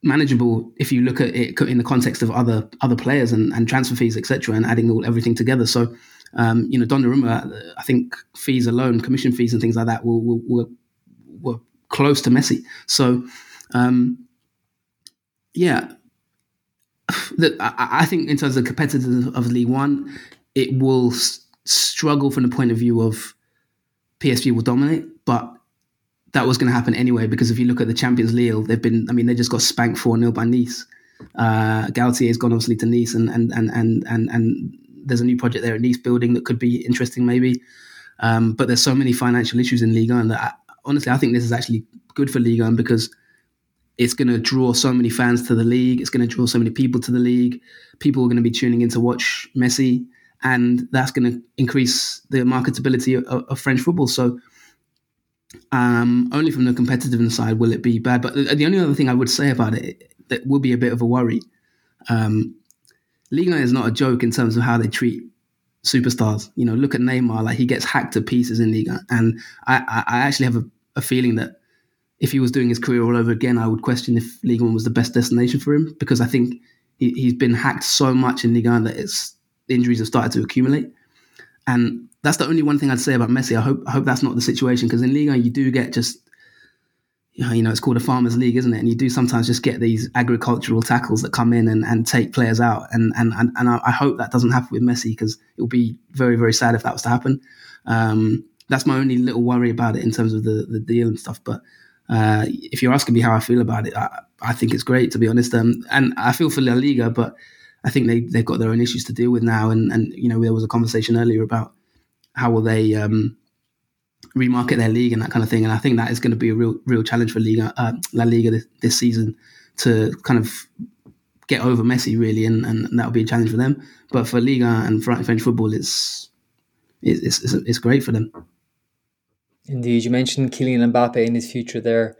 manageable if you look at it in the context of other other players and, and transfer fees, etc., and adding all everything together. So, um, you know, Donnarumma, I think fees alone, commission fees and things like that, were were, were close to Messi. So, um, yeah, I, I, think in terms of competitors of League One, it will s- struggle from the point of view of PSG will dominate, but that was going to happen anyway because if you look at the Champions League, they've been, I mean, they just got spanked 4 0 by Nice. Uh, Galtier's gone obviously to Nice, and, and, and, and, and, and there's a new project there at Nice building that could be interesting maybe. Um, but there's so many financial issues in Ligue, and that I, honestly, I think this is actually good for Ligue because it's going to draw so many fans to the league. It's going to draw so many people to the league. People are going to be tuning in to watch Messi, and that's going to increase the marketability of, of French football. So um, only from the competitive side will it be bad. But the, the, only other thing I would say about it that will be a bit of a worry. Um, Ligue is not a joke in terms of how they treat superstars. You know, look at Neymar; like he gets hacked to pieces in Ligue, and I, I actually have a, a, feeling that if he was doing his career all over again, I would question if Ligue was the best destination for him because I think he, has been hacked so much in Ligue that it's injuries have started to accumulate. And that's the only one thing I'd say about Messi. I hope I hope that's not the situation because in Ligue you do get just you know it's called a farmers league, isn't it? And you do sometimes just get these agricultural tackles that come in and, and take players out. And and and, and I hope that doesn't happen with Messi because it would be very very sad if that was to happen. Um, that's my only little worry about it in terms of the the deal and stuff. But uh, if you're asking me how I feel about it, I, I think it's great to be honest. Um, and I feel for La Liga, but I think they they've got their own issues to deal with now. And and you know there was a conversation earlier about how will they um, remarket their league and that kind of thing. And I think that is going to be a real real challenge for Ligue uh, La Liga this, this, season to kind of get over Messi really, and, and that'll be a challenge for them. But for Ligue and French football, it's it's, it's, it's great for them. Indeed, you mentioned Kylian Mbappe in his future there.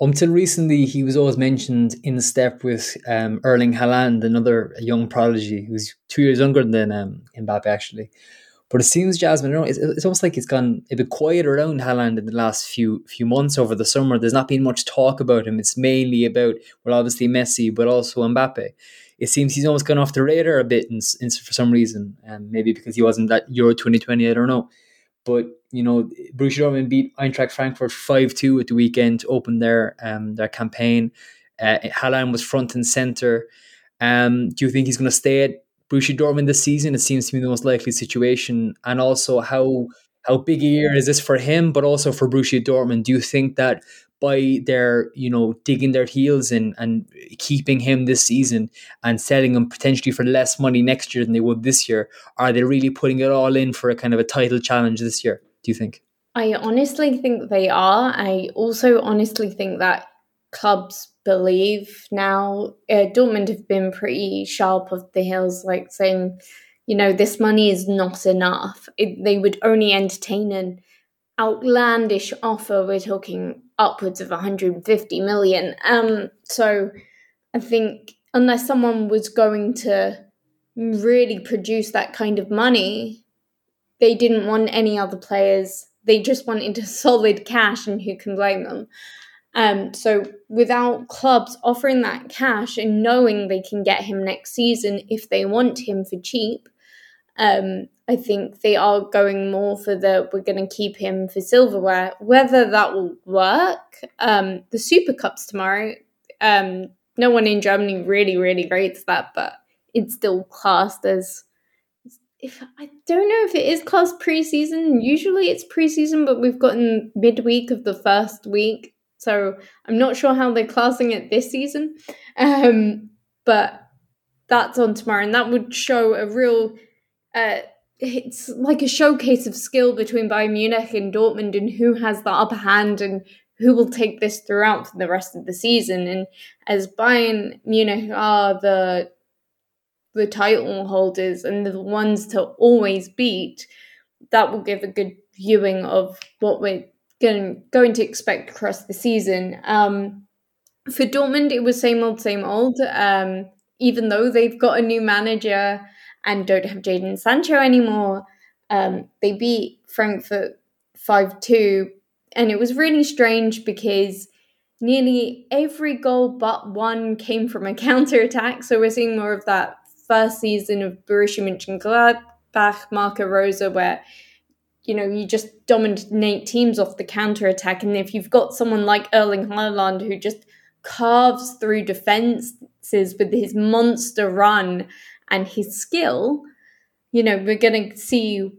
Until recently, he was always mentioned in step with um, Erling Haaland, another young prodigy who's two years younger than um, Mbappe, actually. But it seems, Jasmine, it's, it's almost like it's gone a bit quiet around Haaland in the last few few months over the summer. There's not been much talk about him. It's mainly about, well, obviously Messi, but also Mbappe. It seems he's almost gone off the radar a bit in, in, for some reason, and um, maybe because he wasn't that Euro 2020, I don't know. But you know, Borussia Dortmund beat Eintracht Frankfurt five two at the weekend to open their um their campaign. Uh, Haaland was front and center. Um, do you think he's going to stay at Borussia Dortmund this season? It seems to be the most likely situation. And also, how how big a year is this for him, but also for Borussia Dortmund? Do you think that by their you know digging their heels in and keeping him this season and selling him potentially for less money next year than they would this year are they really putting it all in for a kind of a title challenge this year do you think? I honestly think they are. I also honestly think that clubs believe now uh, dortmund have been pretty sharp of the heels like saying you know this money is not enough. It, they would only entertain an outlandish offer we're talking upwards of 150 million. Um, so I think unless someone was going to really produce that kind of money, they didn't want any other players. They just wanted a solid cash, and who can blame them? Um, so without clubs offering that cash and knowing they can get him next season if they want him for cheap, um, I think they are going more for the we're going to keep him for silverware. Whether that will work, um, the Super Cups tomorrow. Um, no one in Germany really, really rates that, but it's still classed as. If I don't know if it is classed preseason. Usually it's preseason, but we've gotten midweek of the first week, so I'm not sure how they're classing it this season. Um, but that's on tomorrow, and that would show a real. Uh, it's like a showcase of skill between Bayern Munich and Dortmund and who has the upper hand and who will take this throughout for the rest of the season. And as Bayern Munich are the the title holders and the ones to always beat, that will give a good viewing of what we're going, going to expect across the season. Um, for Dortmund, it was same old, same old. Um, even though they've got a new manager and don't have Jadon Sancho anymore. Um, they beat Frankfurt 5 2. And it was really strange because nearly every goal but one came from a counter attack. So we're seeing more of that first season of Borussia Mönchengladbach, Marco Rose, where you know you just dominate teams off the counter attack. And if you've got someone like Erling Haaland who just carves through defenses with his monster run and his skill, you know, we're going to see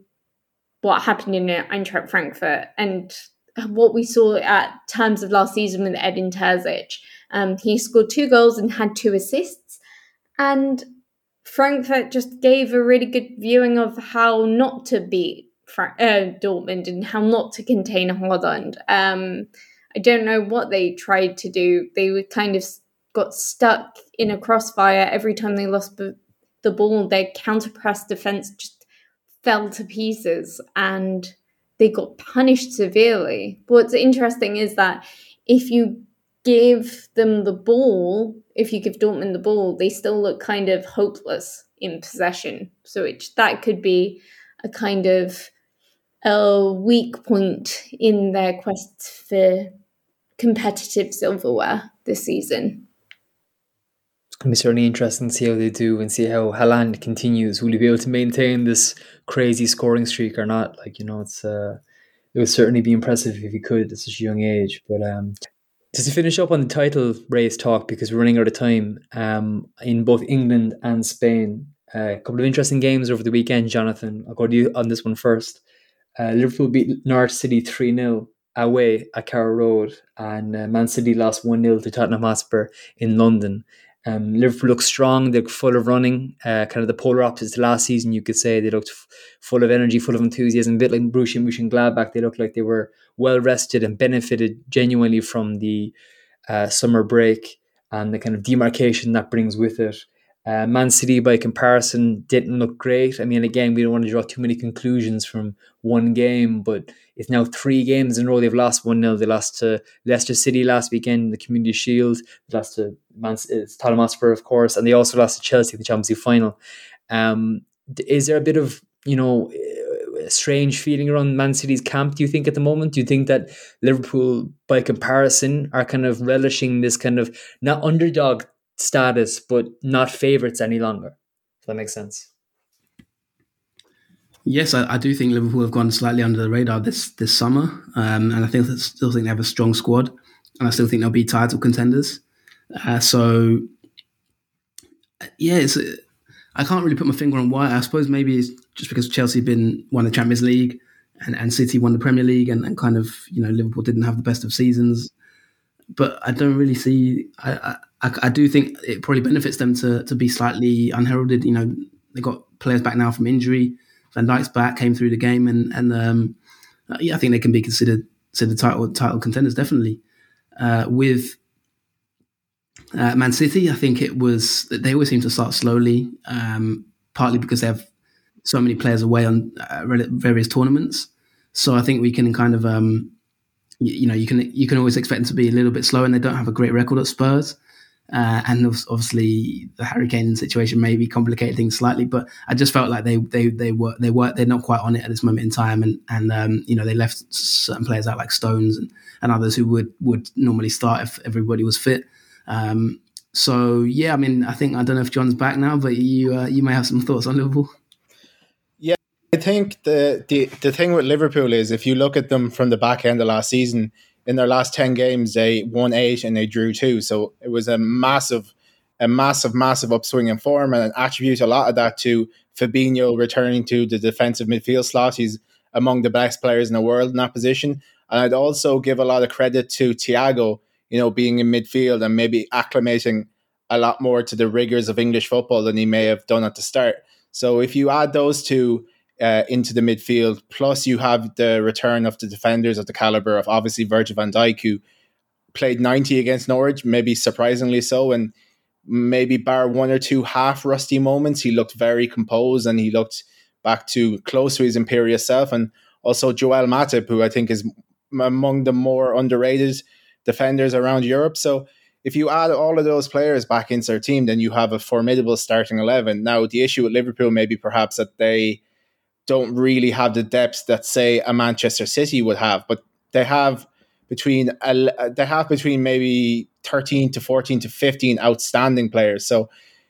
what happened in Eintracht Frankfurt and what we saw at times of last season with Edin Terzic. Um, he scored two goals and had two assists, and Frankfurt just gave a really good viewing of how not to beat Fra- uh, Dortmund and how not to contain Haaland. Um, I don't know what they tried to do. They were kind of got stuck in a crossfire every time they lost the ball, their counter press defense just fell to pieces and they got punished severely. What's interesting is that if you give them the ball, if you give Dortmund the ball, they still look kind of hopeless in possession. So it, that could be a kind of a weak point in their quest for competitive silverware this season to be certainly interesting to see how they do and see how Haaland continues. Will he be able to maintain this crazy scoring streak or not? Like, you know, it's uh, it would certainly be impressive if he could at such a young age. But um, just to finish up on the title race talk, because we're running out of time, um, in both England and Spain, uh, a couple of interesting games over the weekend, Jonathan. I'll go to you on this one first. Uh, Liverpool beat Norwich City 3 0 away at Carrow Road, and uh, Man City lost 1 0 to Tottenham Hotspur in London. Um, Liverpool look strong. They're full of running. Uh, kind of the polar opposite to last season, you could say. They looked f- full of energy, full of enthusiasm. A bit like Borussia Mönchengladbach. They looked like they were well rested and benefited genuinely from the uh, summer break and the kind of demarcation that brings with it. Uh, Man City, by comparison, didn't look great. I mean, again, we don't want to draw too many conclusions from one game, but it's now three games in a row they've lost 1 0. They lost to Leicester City last weekend in the Community Shield. They lost to Man- Tottenham Hotspur, of course, and they also lost to Chelsea in the Champions League final. Um, is there a bit of, you know, strange feeling around Man City's camp, do you think, at the moment? Do you think that Liverpool, by comparison, are kind of relishing this kind of not underdog status, but not favourites any longer. If that makes sense. Yes, I, I, do think Liverpool have gone slightly under the radar this this summer, um, and I think still think they have a strong squad, and I still think they'll be title contenders. Uh, so, yeah, it's, I can't really put my finger on why. I suppose maybe it's just because Chelsea been won the Champions League, and, and City won the Premier League, and, and kind of you know Liverpool didn't have the best of seasons, but I don't really see. I, I, I do think it probably benefits them to to be slightly unheralded. You know, they got players back now from injury. Van Dijk's back, came through the game, and and um, yeah, I think they can be considered considered title title contenders definitely. Uh, with uh, Man City, I think it was they always seem to start slowly, um, partly because they have so many players away on uh, various tournaments. So I think we can kind of um, you, you know you can you can always expect them to be a little bit slow, and they don't have a great record at Spurs. Uh, and obviously the Harry Kane situation maybe complicated things slightly, but I just felt like they they they were they were they're not quite on it at this moment in time, and and um, you know they left certain players out like Stones and, and others who would would normally start if everybody was fit. Um, so yeah, I mean I think I don't know if John's back now, but you uh, you may have some thoughts on Liverpool. Yeah, I think the the the thing with Liverpool is if you look at them from the back end of last season in their last 10 games, they won eight and they drew two. So it was a massive, a massive, massive upswing in form and attribute a lot of that to Fabinho returning to the defensive midfield slot. He's among the best players in the world in that position. And I'd also give a lot of credit to Thiago, you know, being in midfield and maybe acclimating a lot more to the rigors of English football than he may have done at the start. So if you add those two, uh, into the midfield. Plus, you have the return of the defenders of the caliber of obviously Virgil van Dijk, who played 90 against Norwich, maybe surprisingly so. And maybe bar one or two half rusty moments, he looked very composed and he looked back to close to his imperious self. And also Joel Matip, who I think is among the more underrated defenders around Europe. So if you add all of those players back into their team, then you have a formidable starting 11. Now, the issue with Liverpool maybe perhaps that they don't really have the depth that say a Manchester City would have, but they have between they have between maybe 13 to 14 to 15 outstanding players. So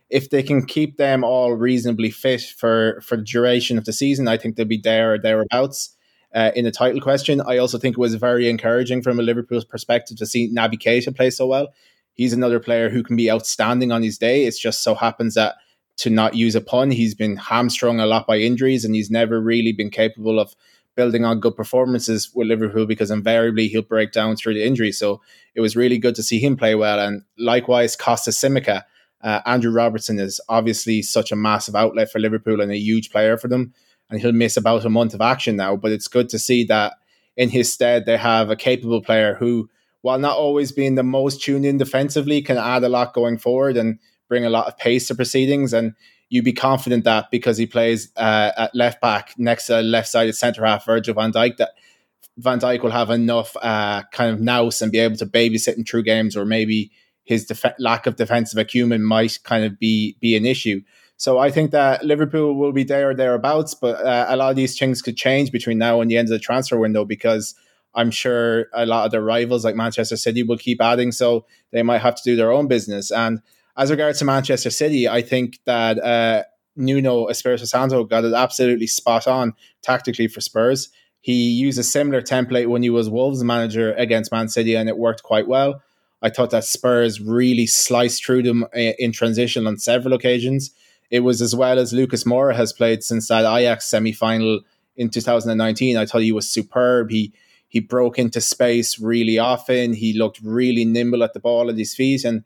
if they can keep them all reasonably fit for for the duration of the season, I think they'll be there or thereabouts. Uh, in the title question, I also think it was very encouraging from a Liverpool's perspective to see Naby Keita play so well. He's another player who can be outstanding on his day. It just so happens that to not use a pun, he's been hamstrung a lot by injuries and he's never really been capable of building on good performances with Liverpool because invariably he'll break down through the injury. So it was really good to see him play well. And likewise, Kostas Tsimikas. uh, Andrew Robertson is obviously such a massive outlet for Liverpool and a huge player for them. And he'll miss about a month of action now. But it's good to see that in his stead, they have a capable player who, while not always being the most tuned in defensively, can add a lot going forward. And bring a lot of pace to proceedings, and you'd be confident that because he plays uh, at left back next to left sided centre half Virgil van Dijk, that Van Dijk will have enough uh, kind of nous and be able to babysit in true games, or maybe his def- lack of defensive acumen might kind of be be an issue. So I think that Liverpool will be there or thereabouts, but uh, a lot of these things could change between now and the end of the transfer window because I'm sure a lot of their rivals like Manchester City will keep adding, so they might have to do their own business. And as regards to Manchester City, I think that uh, Nuno Espirito Santo got it absolutely spot on tactically for Spurs. He used a similar template when he was Wolves manager against Man City, and it worked quite well. I thought that Spurs really sliced through them uh, in transition on several occasions. It was as well as Lucas Moura has played since that Ajax semi final in 2019. I thought he was superb. He he broke into space really often. He looked really nimble at the ball at his feet, and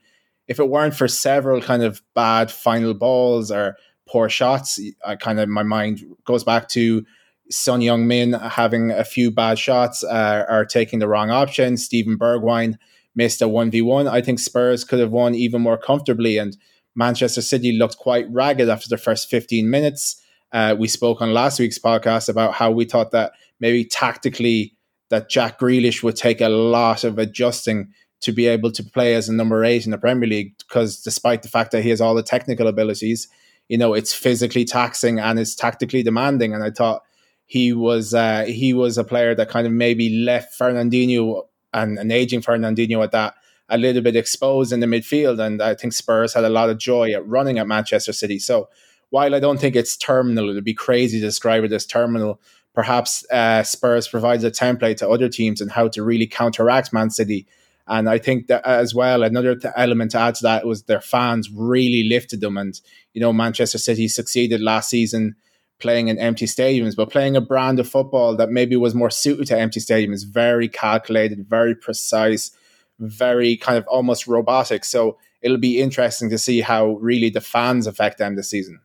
if it weren't for several kind of bad final balls or poor shots, I kind of my mind goes back to Son Heung-min having a few bad shots uh, or taking the wrong option. Steven Bergwijn missed a 1v1. I think Spurs could have won even more comfortably, and Manchester City looked quite ragged after the first 15 minutes. Uh, we spoke on last week's podcast about how we thought that maybe tactically that Jack Grealish would take a lot of adjusting to be able to play as a number eight in the Premier League because despite the fact that he has all the technical abilities, you know, it's physically taxing and it's tactically demanding. And I thought he was uh, he was a player that kind of maybe left Fernandinho and an aging Fernandinho at that a little bit exposed in the midfield. And I think Spurs had a lot of joy at running at Manchester City. So while I don't think it's terminal, it'd be crazy to describe it as terminal. Perhaps uh, Spurs provides a template to other teams and how to really counteract Man City. And I think that as well, another th- element to add to that was their fans really lifted them. And, you know, Manchester City succeeded last season playing in empty stadiums, but playing a brand of football that maybe was more suited to empty stadiums, very calculated, very precise, very kind of almost robotic. So it'll be interesting to see how really the fans affect them this season.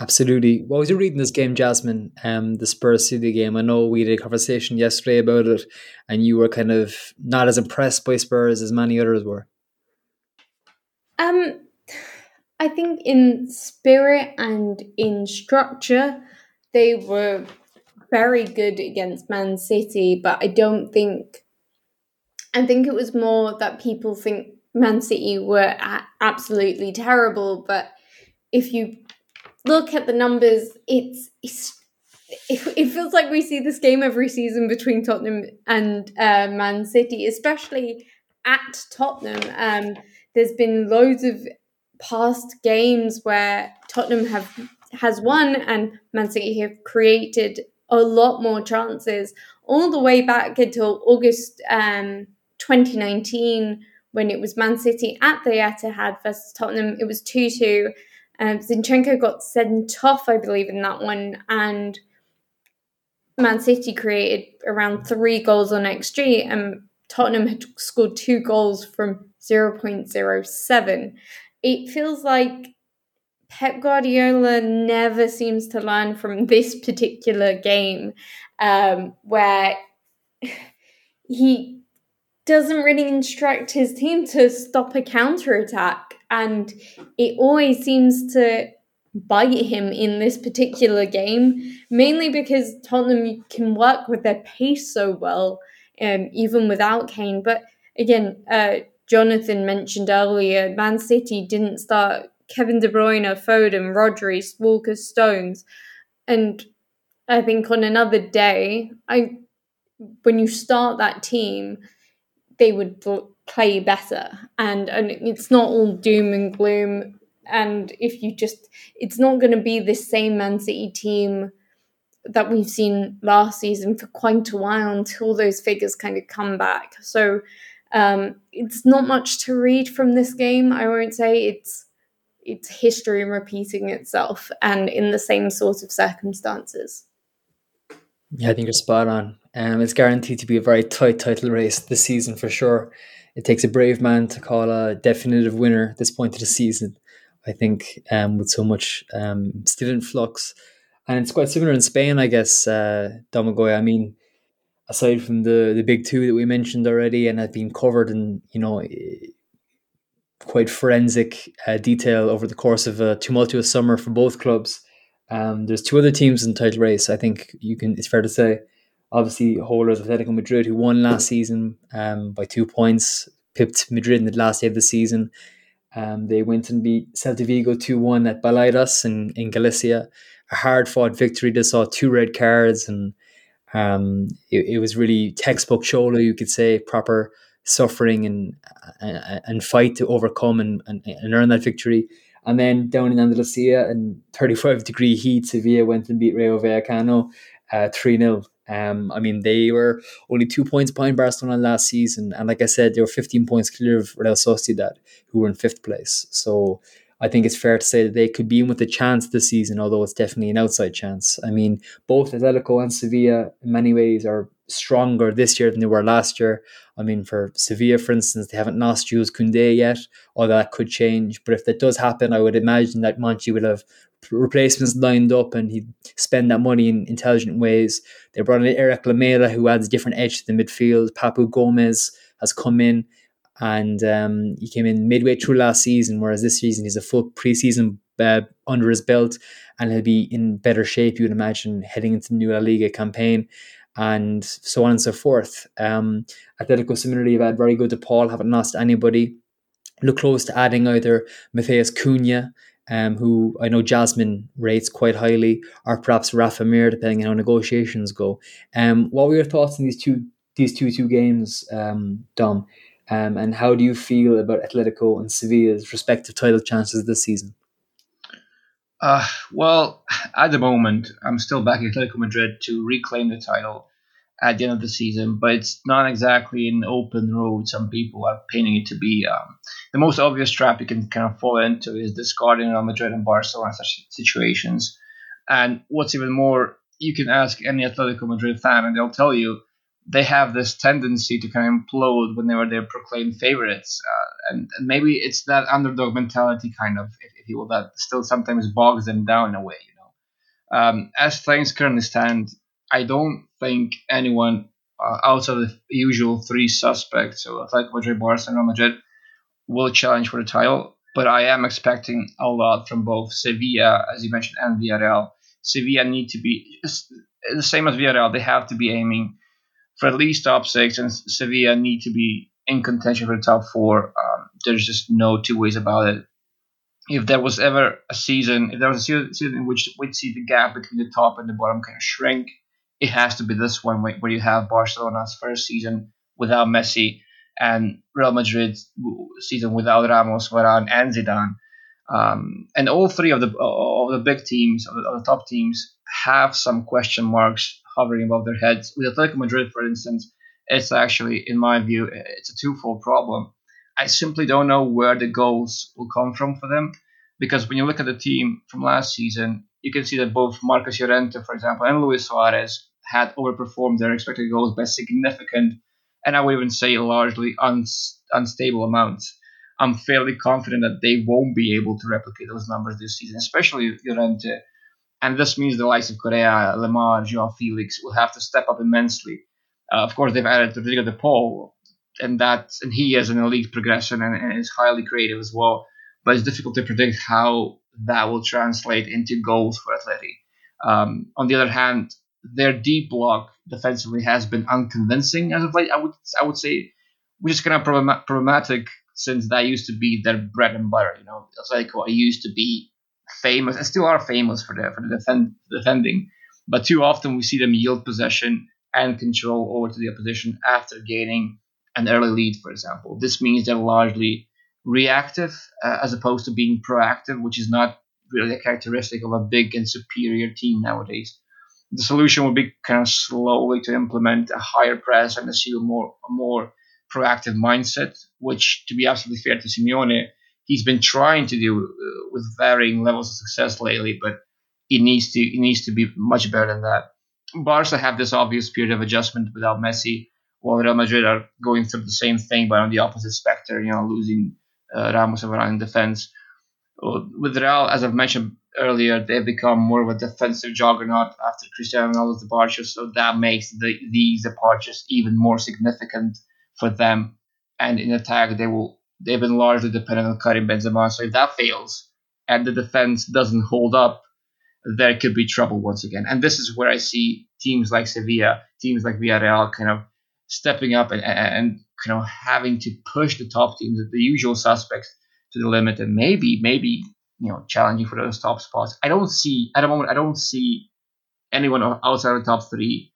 Absolutely. What was you reading this game, Jasmine? Um, the Spurs City game. I know we had a conversation yesterday about it, and you were kind of not as impressed by Spurs as many others were. Um, I think in spirit and in structure, they were very good against Man City, but I don't think. I think it was more that people think Man City were absolutely terrible, but if you look at the numbers, it's, it's it, feels like we see this game every season between Tottenham and uh, Man City, especially at Tottenham. Um, there's been loads of past games where Tottenham have has won and Man City have created a lot more chances all the way back until August um, 2019 when it was Man City at the Etihad versus Tottenham. It was 2 2 um, Zinchenko got sent off, I believe, in that one, and Man City created around three goals on XG, and Tottenham had scored two goals from 0.07. It feels like Pep Guardiola never seems to learn from this particular game, um, where he doesn't really instruct his team to stop a counter attack and it always seems to bite him in this particular game, mainly because Tottenham can work with their pace so well, um, even without Kane. But again, uh, Jonathan mentioned earlier, Man City didn't start Kevin De Bruyne, Foden, Rodri, Walker, Stones, and I think on another day, I when you start that team, they would play better. And and it's not all doom and gloom. And if you just it's not going to be this same man city team that we've seen last season for quite a while until those figures kind of come back. So um, it's not much to read from this game i won't say. It's it's history repeating itself and in the same sort of circumstances. Yeah i think you're spot on. Um, it's guaranteed to be a very tight title race this season for sure it takes a brave man to call a definitive winner at this point of the season. I think um, with so much um, flux, and it's quite similar in Spain, I guess. Uh, I mean, aside from the the big two that we mentioned already, and have been covered in you know quite forensic uh, detail over the course of a tumultuous summer for both clubs. Um, there's two other teams in the title race. I think you can. It's fair to say obviously holders of Atletico Madrid who won last season um, by two points, pipped Madrid in the last day of the season. Um, they went and beat Celta Vigo 2 1 at Balaidos in, in Galicia. A hard fought victory. They saw two red cards and um, it, it, was really textbook Cholo, you could say, proper suffering and and, and fight to overcome and, and, and, earn that victory. And then down in Andalusia in 35 degree heat, Sevilla went and beat Rayo Vallecano uh, 3 0. Um, I mean, they were only two points behind Barcelona last season, and like I said, they were 15 points clear of Real Sociedad, who were in fifth place. So I think it's fair to say that they could be in with a chance this season, although it's definitely an outside chance. I mean, both Atletico and Sevilla, in many ways, are stronger this year than they were last year. I mean, for Sevilla, for instance, they haven't lost Jules Koundé yet, although that could change. But if that does happen, I would imagine that Monchi would have replacements lined up and he'd spend that money in intelligent ways. They brought in Eric Lamela, who adds a different edge to the midfield. Papu Gomez has come in and um, he came in midway through last season, whereas this season he's a full preseason uh, under his belt and he'll be in better shape, you would imagine, heading into the new La Liga campaign and so on and so forth. Um, Atletico similarly have had very good to Paul, haven't lost anybody. Look close to adding either Matheus Cunha, um, who I know Jasmine rates quite highly, or perhaps Rafa Mir, depending on how negotiations go. Um, what were your thoughts on these two these two two games, um, Dom? Um, and how do you feel about Atletico and Sevilla's respective title chances this season? Uh, well, at the moment, I'm still backing Atletico Madrid to reclaim the title at the end of the season, but it's not exactly an open road. Some people are painting it to be. Um, the most obvious trap you can kind of fall into is discarding Real Madrid and Barcelona such situations. And what's even more, you can ask any Atletico Madrid fan, and they'll tell you they have this tendency to kind of implode whenever they're proclaimed favorites. Uh, and, and, maybe it's that underdog mentality, kind of, if, if, you will, that still sometimes bogs them down in a way, you know. Um, as things currently stand, I don't think anyone uh, outside of the usual three suspects, so Atletico Madrid, Barcelona, Madrid, will challenge for the title. But I am expecting a lot from both Sevilla, as you mentioned, and Villarreal. Sevilla need to be the same as Villarreal. They have to be aiming for at least top six, and Sevilla need to be in contention for the top four. Um, there's just no two ways about it. If there was ever a season, if there was a season in which we'd see the gap between the top and the bottom kind of shrink, it has to be this one where you have Barcelona's first season without Messi and Real Madrid's season without Ramos, Varane, and Zidane. Um, and all three of the of the big teams, of the, of the top teams, have some question marks hovering above their heads. With Atletico Madrid, for instance, it's actually, in my view, it's a twofold problem. I simply don't know where the goals will come from for them, because when you look at the team from last season, you can see that both Marcos Llorente, for example, and Luis Suarez had overperformed their expected goals by significant, and I would even say largely unstable amounts. I'm fairly confident that they won't be able to replicate those numbers this season, especially Llorente and this means the likes of Correa, Lemar, Joao Felix will have to step up immensely. Uh, of course, they've added Rodrigo de Paul, and that and he has an elite progression and, and is highly creative as well. But it's difficult to predict how that will translate into goals for Atleti. Um, on the other hand, their deep block defensively has been unconvincing as of late. I would I would say, which is kind of problematic since that used to be their bread and butter. You know, Atletico used to be famous and still are famous for the for the defend, defending. But too often we see them yield possession and control over to the opposition after gaining an early lead, for example. This means they're largely reactive uh, as opposed to being proactive, which is not really a characteristic of a big and superior team nowadays. The solution would be kind of slowly to implement a higher press and assume more a more proactive mindset, which, to be absolutely fair to Simeone, he's been trying to do uh, with varying levels of success lately, but it needs to he needs to be much better than that. Barca have this obvious period of adjustment without Messi, while Real Madrid are going through the same thing, but on the opposite spectrum. You know, losing uh, Ramos and Varane in defense. With Real, as I've mentioned earlier, they've become more of a defensive juggernaut after Cristiano Ronaldo's departure, so that makes the, these departures even more significant for them. And in attack, they will they've been largely dependent on Karim Benzema. So if that fails and the defense doesn't hold up, there could be trouble once again. And this is where I see teams like Sevilla, teams like Villarreal, kind of stepping up and, and kind of having to push the top teams, the usual suspects, to the limit, and maybe maybe you know challenging for those top spots. I don't see at the moment. I don't see anyone outside of the top three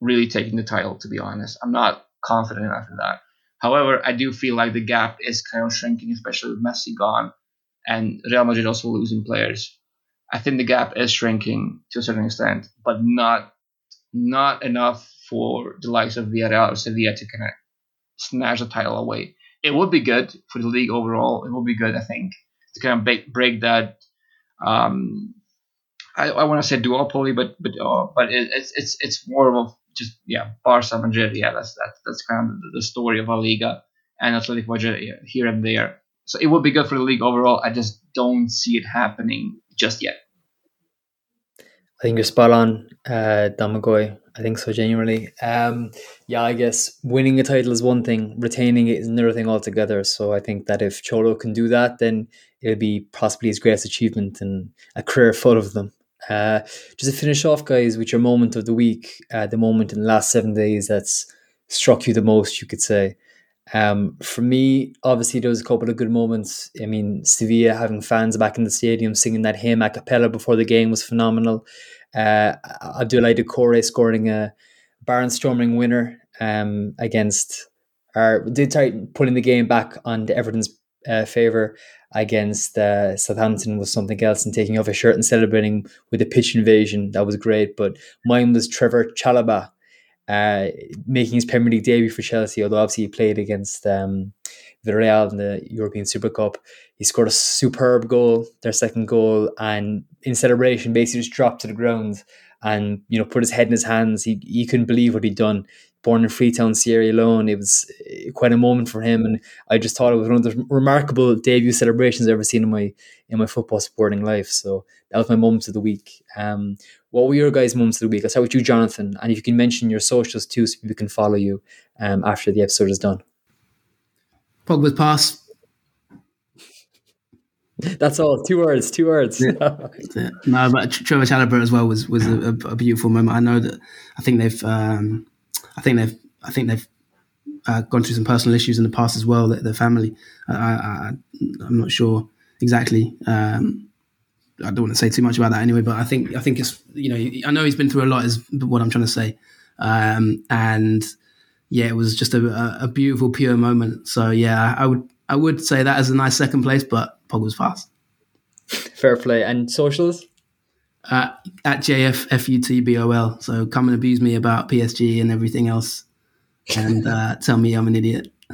really taking the title. To be honest, I'm not confident enough in that. However, I do feel like the gap is kind of shrinking, especially with Messi gone and Real Madrid also losing players. I think the gap is shrinking to a certain extent, but not not enough for the likes of Villarreal or Sevilla to kind of snatch the title away. It would be good for the league overall. It would be good, I think, to kind of break, break that um, I, I want to say duopoly, but but uh, but it, it's it's it's more of just yeah Barca Madrid. Yeah, that's that's that's kind of the story of La Liga and Athletic Madrid here and there. So it would be good for the league overall. I just don't see it happening just yet. I think you're spot on, uh, Domagoj. I think so, genuinely. Um, yeah, I guess winning a title is one thing, retaining it is another thing altogether. So I think that if Cholo can do that, then it'll be possibly his greatest achievement and a career full of them. Uh, just to finish off, guys, with your moment of the week, uh, the moment in the last seven days that's struck you the most, you could say. Um, for me, obviously, there was a couple of good moments. I mean, Sevilla having fans back in the stadium singing that hymn a cappella before the game was phenomenal. Uh, Abdoulaye Doucouré scoring a barnstorming winner um, against, or did try pulling the game back on to Everton's uh, favour against uh, Southampton was something else and taking off his shirt and celebrating with a pitch invasion. That was great. But mine was Trevoh Chalobah uh, making his Premier League debut for Chelsea, although obviously he played against um, Villarreal in the European Super Cup. He scored a superb goal, their second goal, and in celebration, basically just dropped to the ground and you know put his head in his hands. He he couldn't believe what he'd done. Born in Freetown, Sierra Leone, it was eh, quite a moment for him, and I just thought it was one of the remarkable debut celebrations I've ever seen in my in my football supporting life. So that was my moments of the week. Um, what were your guys' moments of the week? I'll start with you, Jonathan, and if you can mention your socials too, so people can follow you um, after the episode is done. Pogba's pass. That's all. Two words. Two words. Yeah. no, but Trevoh Chalobah as well was was a, a, beautiful moment. I know that. I think they've. Um, I think they've. I think they've uh, gone through some personal issues in the past as well. Their, family. I, I, am not sure exactly. Um, I don't want to say too much about that anyway, but I think I think it's you know I know he's been through a lot is what I'm trying to say, um, and yeah, it was just a, a, beautiful pure moment. So yeah, I would I would say that as a nice second place, but Pog was fast. Fair play and socials. Uh, at JFFUTBOL. So come and abuse me about PSG and everything else, and uh, tell me I'm an idiot.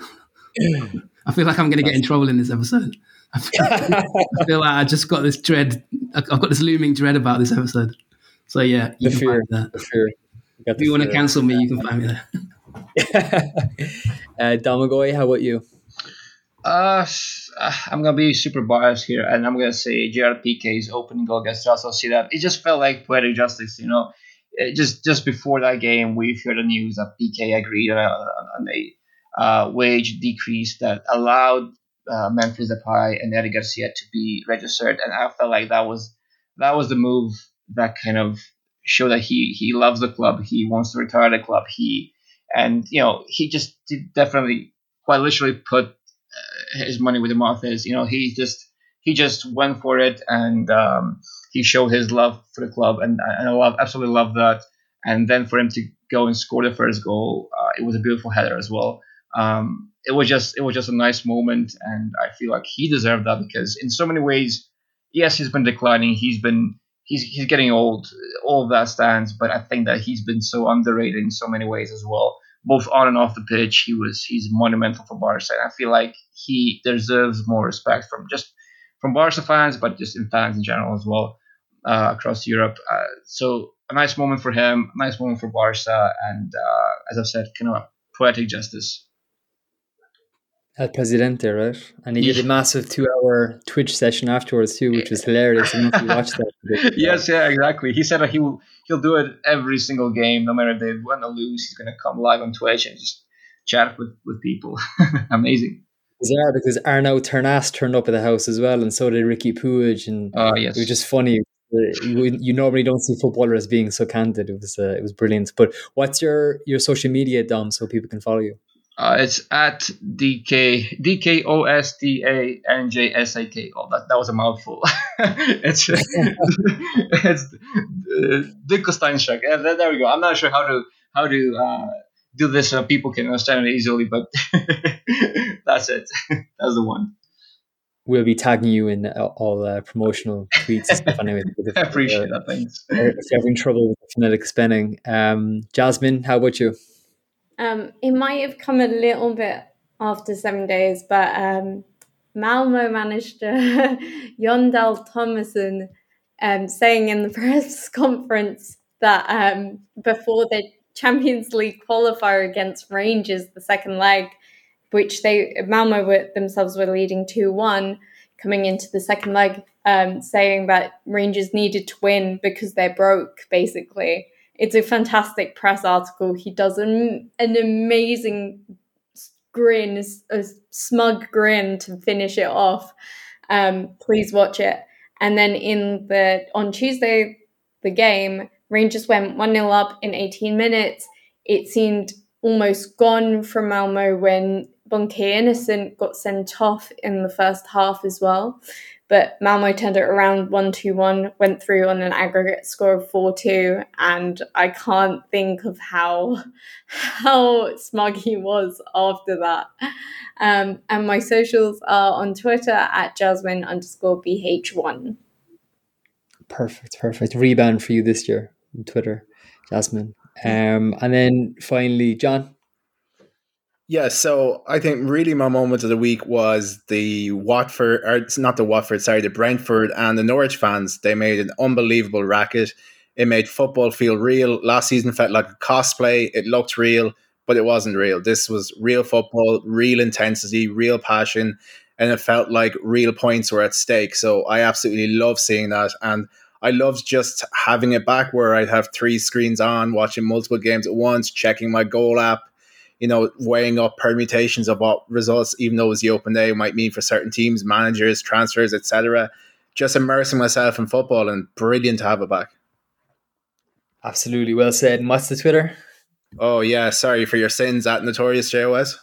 I feel like I'm going to get in trouble in this episode. I feel, I feel like I just got this dread. I've got this looming dread about this episode. So yeah, you the can fear, find me there. The fear. You if you want to cancel me, you can find me there. uh, Domagoj, how about you? Uh, I'm gonna be super biased here, and I'm gonna say Piqué's opening goal against Real Sociedad. It just felt like poetic justice, you know. It just just before that game, we heard the news that Piqué agreed on a, on a uh, wage decrease that allowed uh, Memphis Depay and Eric Garcia to be registered, and I felt like that was that was the move that kind of showed that he he loves the club, he wants to retire the club, he and you know he just definitely quite literally put uh, his money where the mouth is. You know he just he just went for it and um, he showed his love for the club, and, and I love absolutely love that. And then for him to go and score the first goal, uh, it was a beautiful header as well. Um, it was just it was just a nice moment, and I feel like he deserved that because in so many ways, yes, he's been declining. He's been he's he's getting old. All of that stands, but I think that he's been so underrated in so many ways as well, both on and off the pitch. He was he's monumental for Barca. And I feel like he deserves more respect from just from Barca fans, but just in fans in general as well uh, across Europe. Uh, so a nice moment for him, a nice moment for Barca, and uh, as I've said, kind of poetic justice. El Presidente, right? And he did a massive two-hour Twitch session afterwards too, which was hilarious. I don't know if you watched that. yes, yeah, exactly. He said that he will he'll do it every single game, no matter if they win or lose. He's gonna come live on Twitch and just chat with with people. Amazing. Bizarre because Arnau Tenas turned up at the house as well, and so did Riqui Puig, and oh, yes. it was just funny. You, you normally don't see footballers being so candid. It was uh, it was brilliant. But what's your your social media, Dom, so people can follow you? Uh, it's at DK DK O S T A N J S A K. Oh, that, that was a mouthful. it's it's uh, Dickelsteinschak. Yeah, there, there we go. I'm not sure how to how to uh, do this so people can understand it easily, but that's it. That's the one. We'll be tagging you in all uh, promotional tweets and stuff anyway. I appreciate that. Thanks. If you're having trouble with phonetic spelling, um, Jasmine, how about you? Um, it might have come a little bit after seven days, but um, Malmo managed to Jon Dahl um, saying in the press conference that um, before the Champions League qualifier against Rangers, the second leg, which they Malmo were, themselves were leading two one coming into the second leg, um, saying that Rangers needed to win because they're broke, basically. It's a fantastic press article. He does an, an amazing grin, a smug grin to finish it off. Um, please watch it. And then in the on Tuesday, the game, Rangers went 1 0 up in 18 minutes. It seemed almost gone from Malmo when Bonke Innocent got sent off in the first half as well. But Malmo turned it around 1 2 1, went through on an aggregate score of 4 2. And I can't think of how, how smug he was after that. Um, and my socials are on Twitter at Jasmine underscore BH1. Perfect, perfect. Rebound for you this year on Twitter, Jasmine. Um, and then finally, John. Yeah, so I think really my moment of the week was the Watford, or it's not the Watford, sorry, the Brentford and the Norwich fans. They made an unbelievable racket. It made football feel real. Last season felt like a cosplay. It looked real, but it wasn't real. This was real football, real intensity, real passion, and it felt like real points were at stake. So I absolutely love seeing that. And I loved just having it back where I'd have three screens on, watching multiple games at once, checking my goal app, you know, weighing up permutations of what results, even though it was the open day, might mean for certain teams, managers, transfers, etc. Just immersing myself in football and brilliant to have it back. Absolutely well said. And what's the Twitter? Oh yeah, sorry for your sins at Notorious JOS.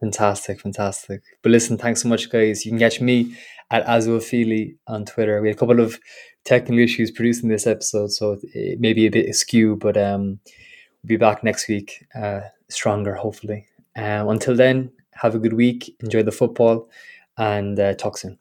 Fantastic, fantastic. But listen, thanks so much, guys. You can catch me at Azulfili on Twitter. We had a couple of technical issues producing this episode, so it may be a bit askew, but um, we'll be back next week, uh, stronger, hopefully. Um, until then, have a good week, enjoy the football, and uh, talk soon.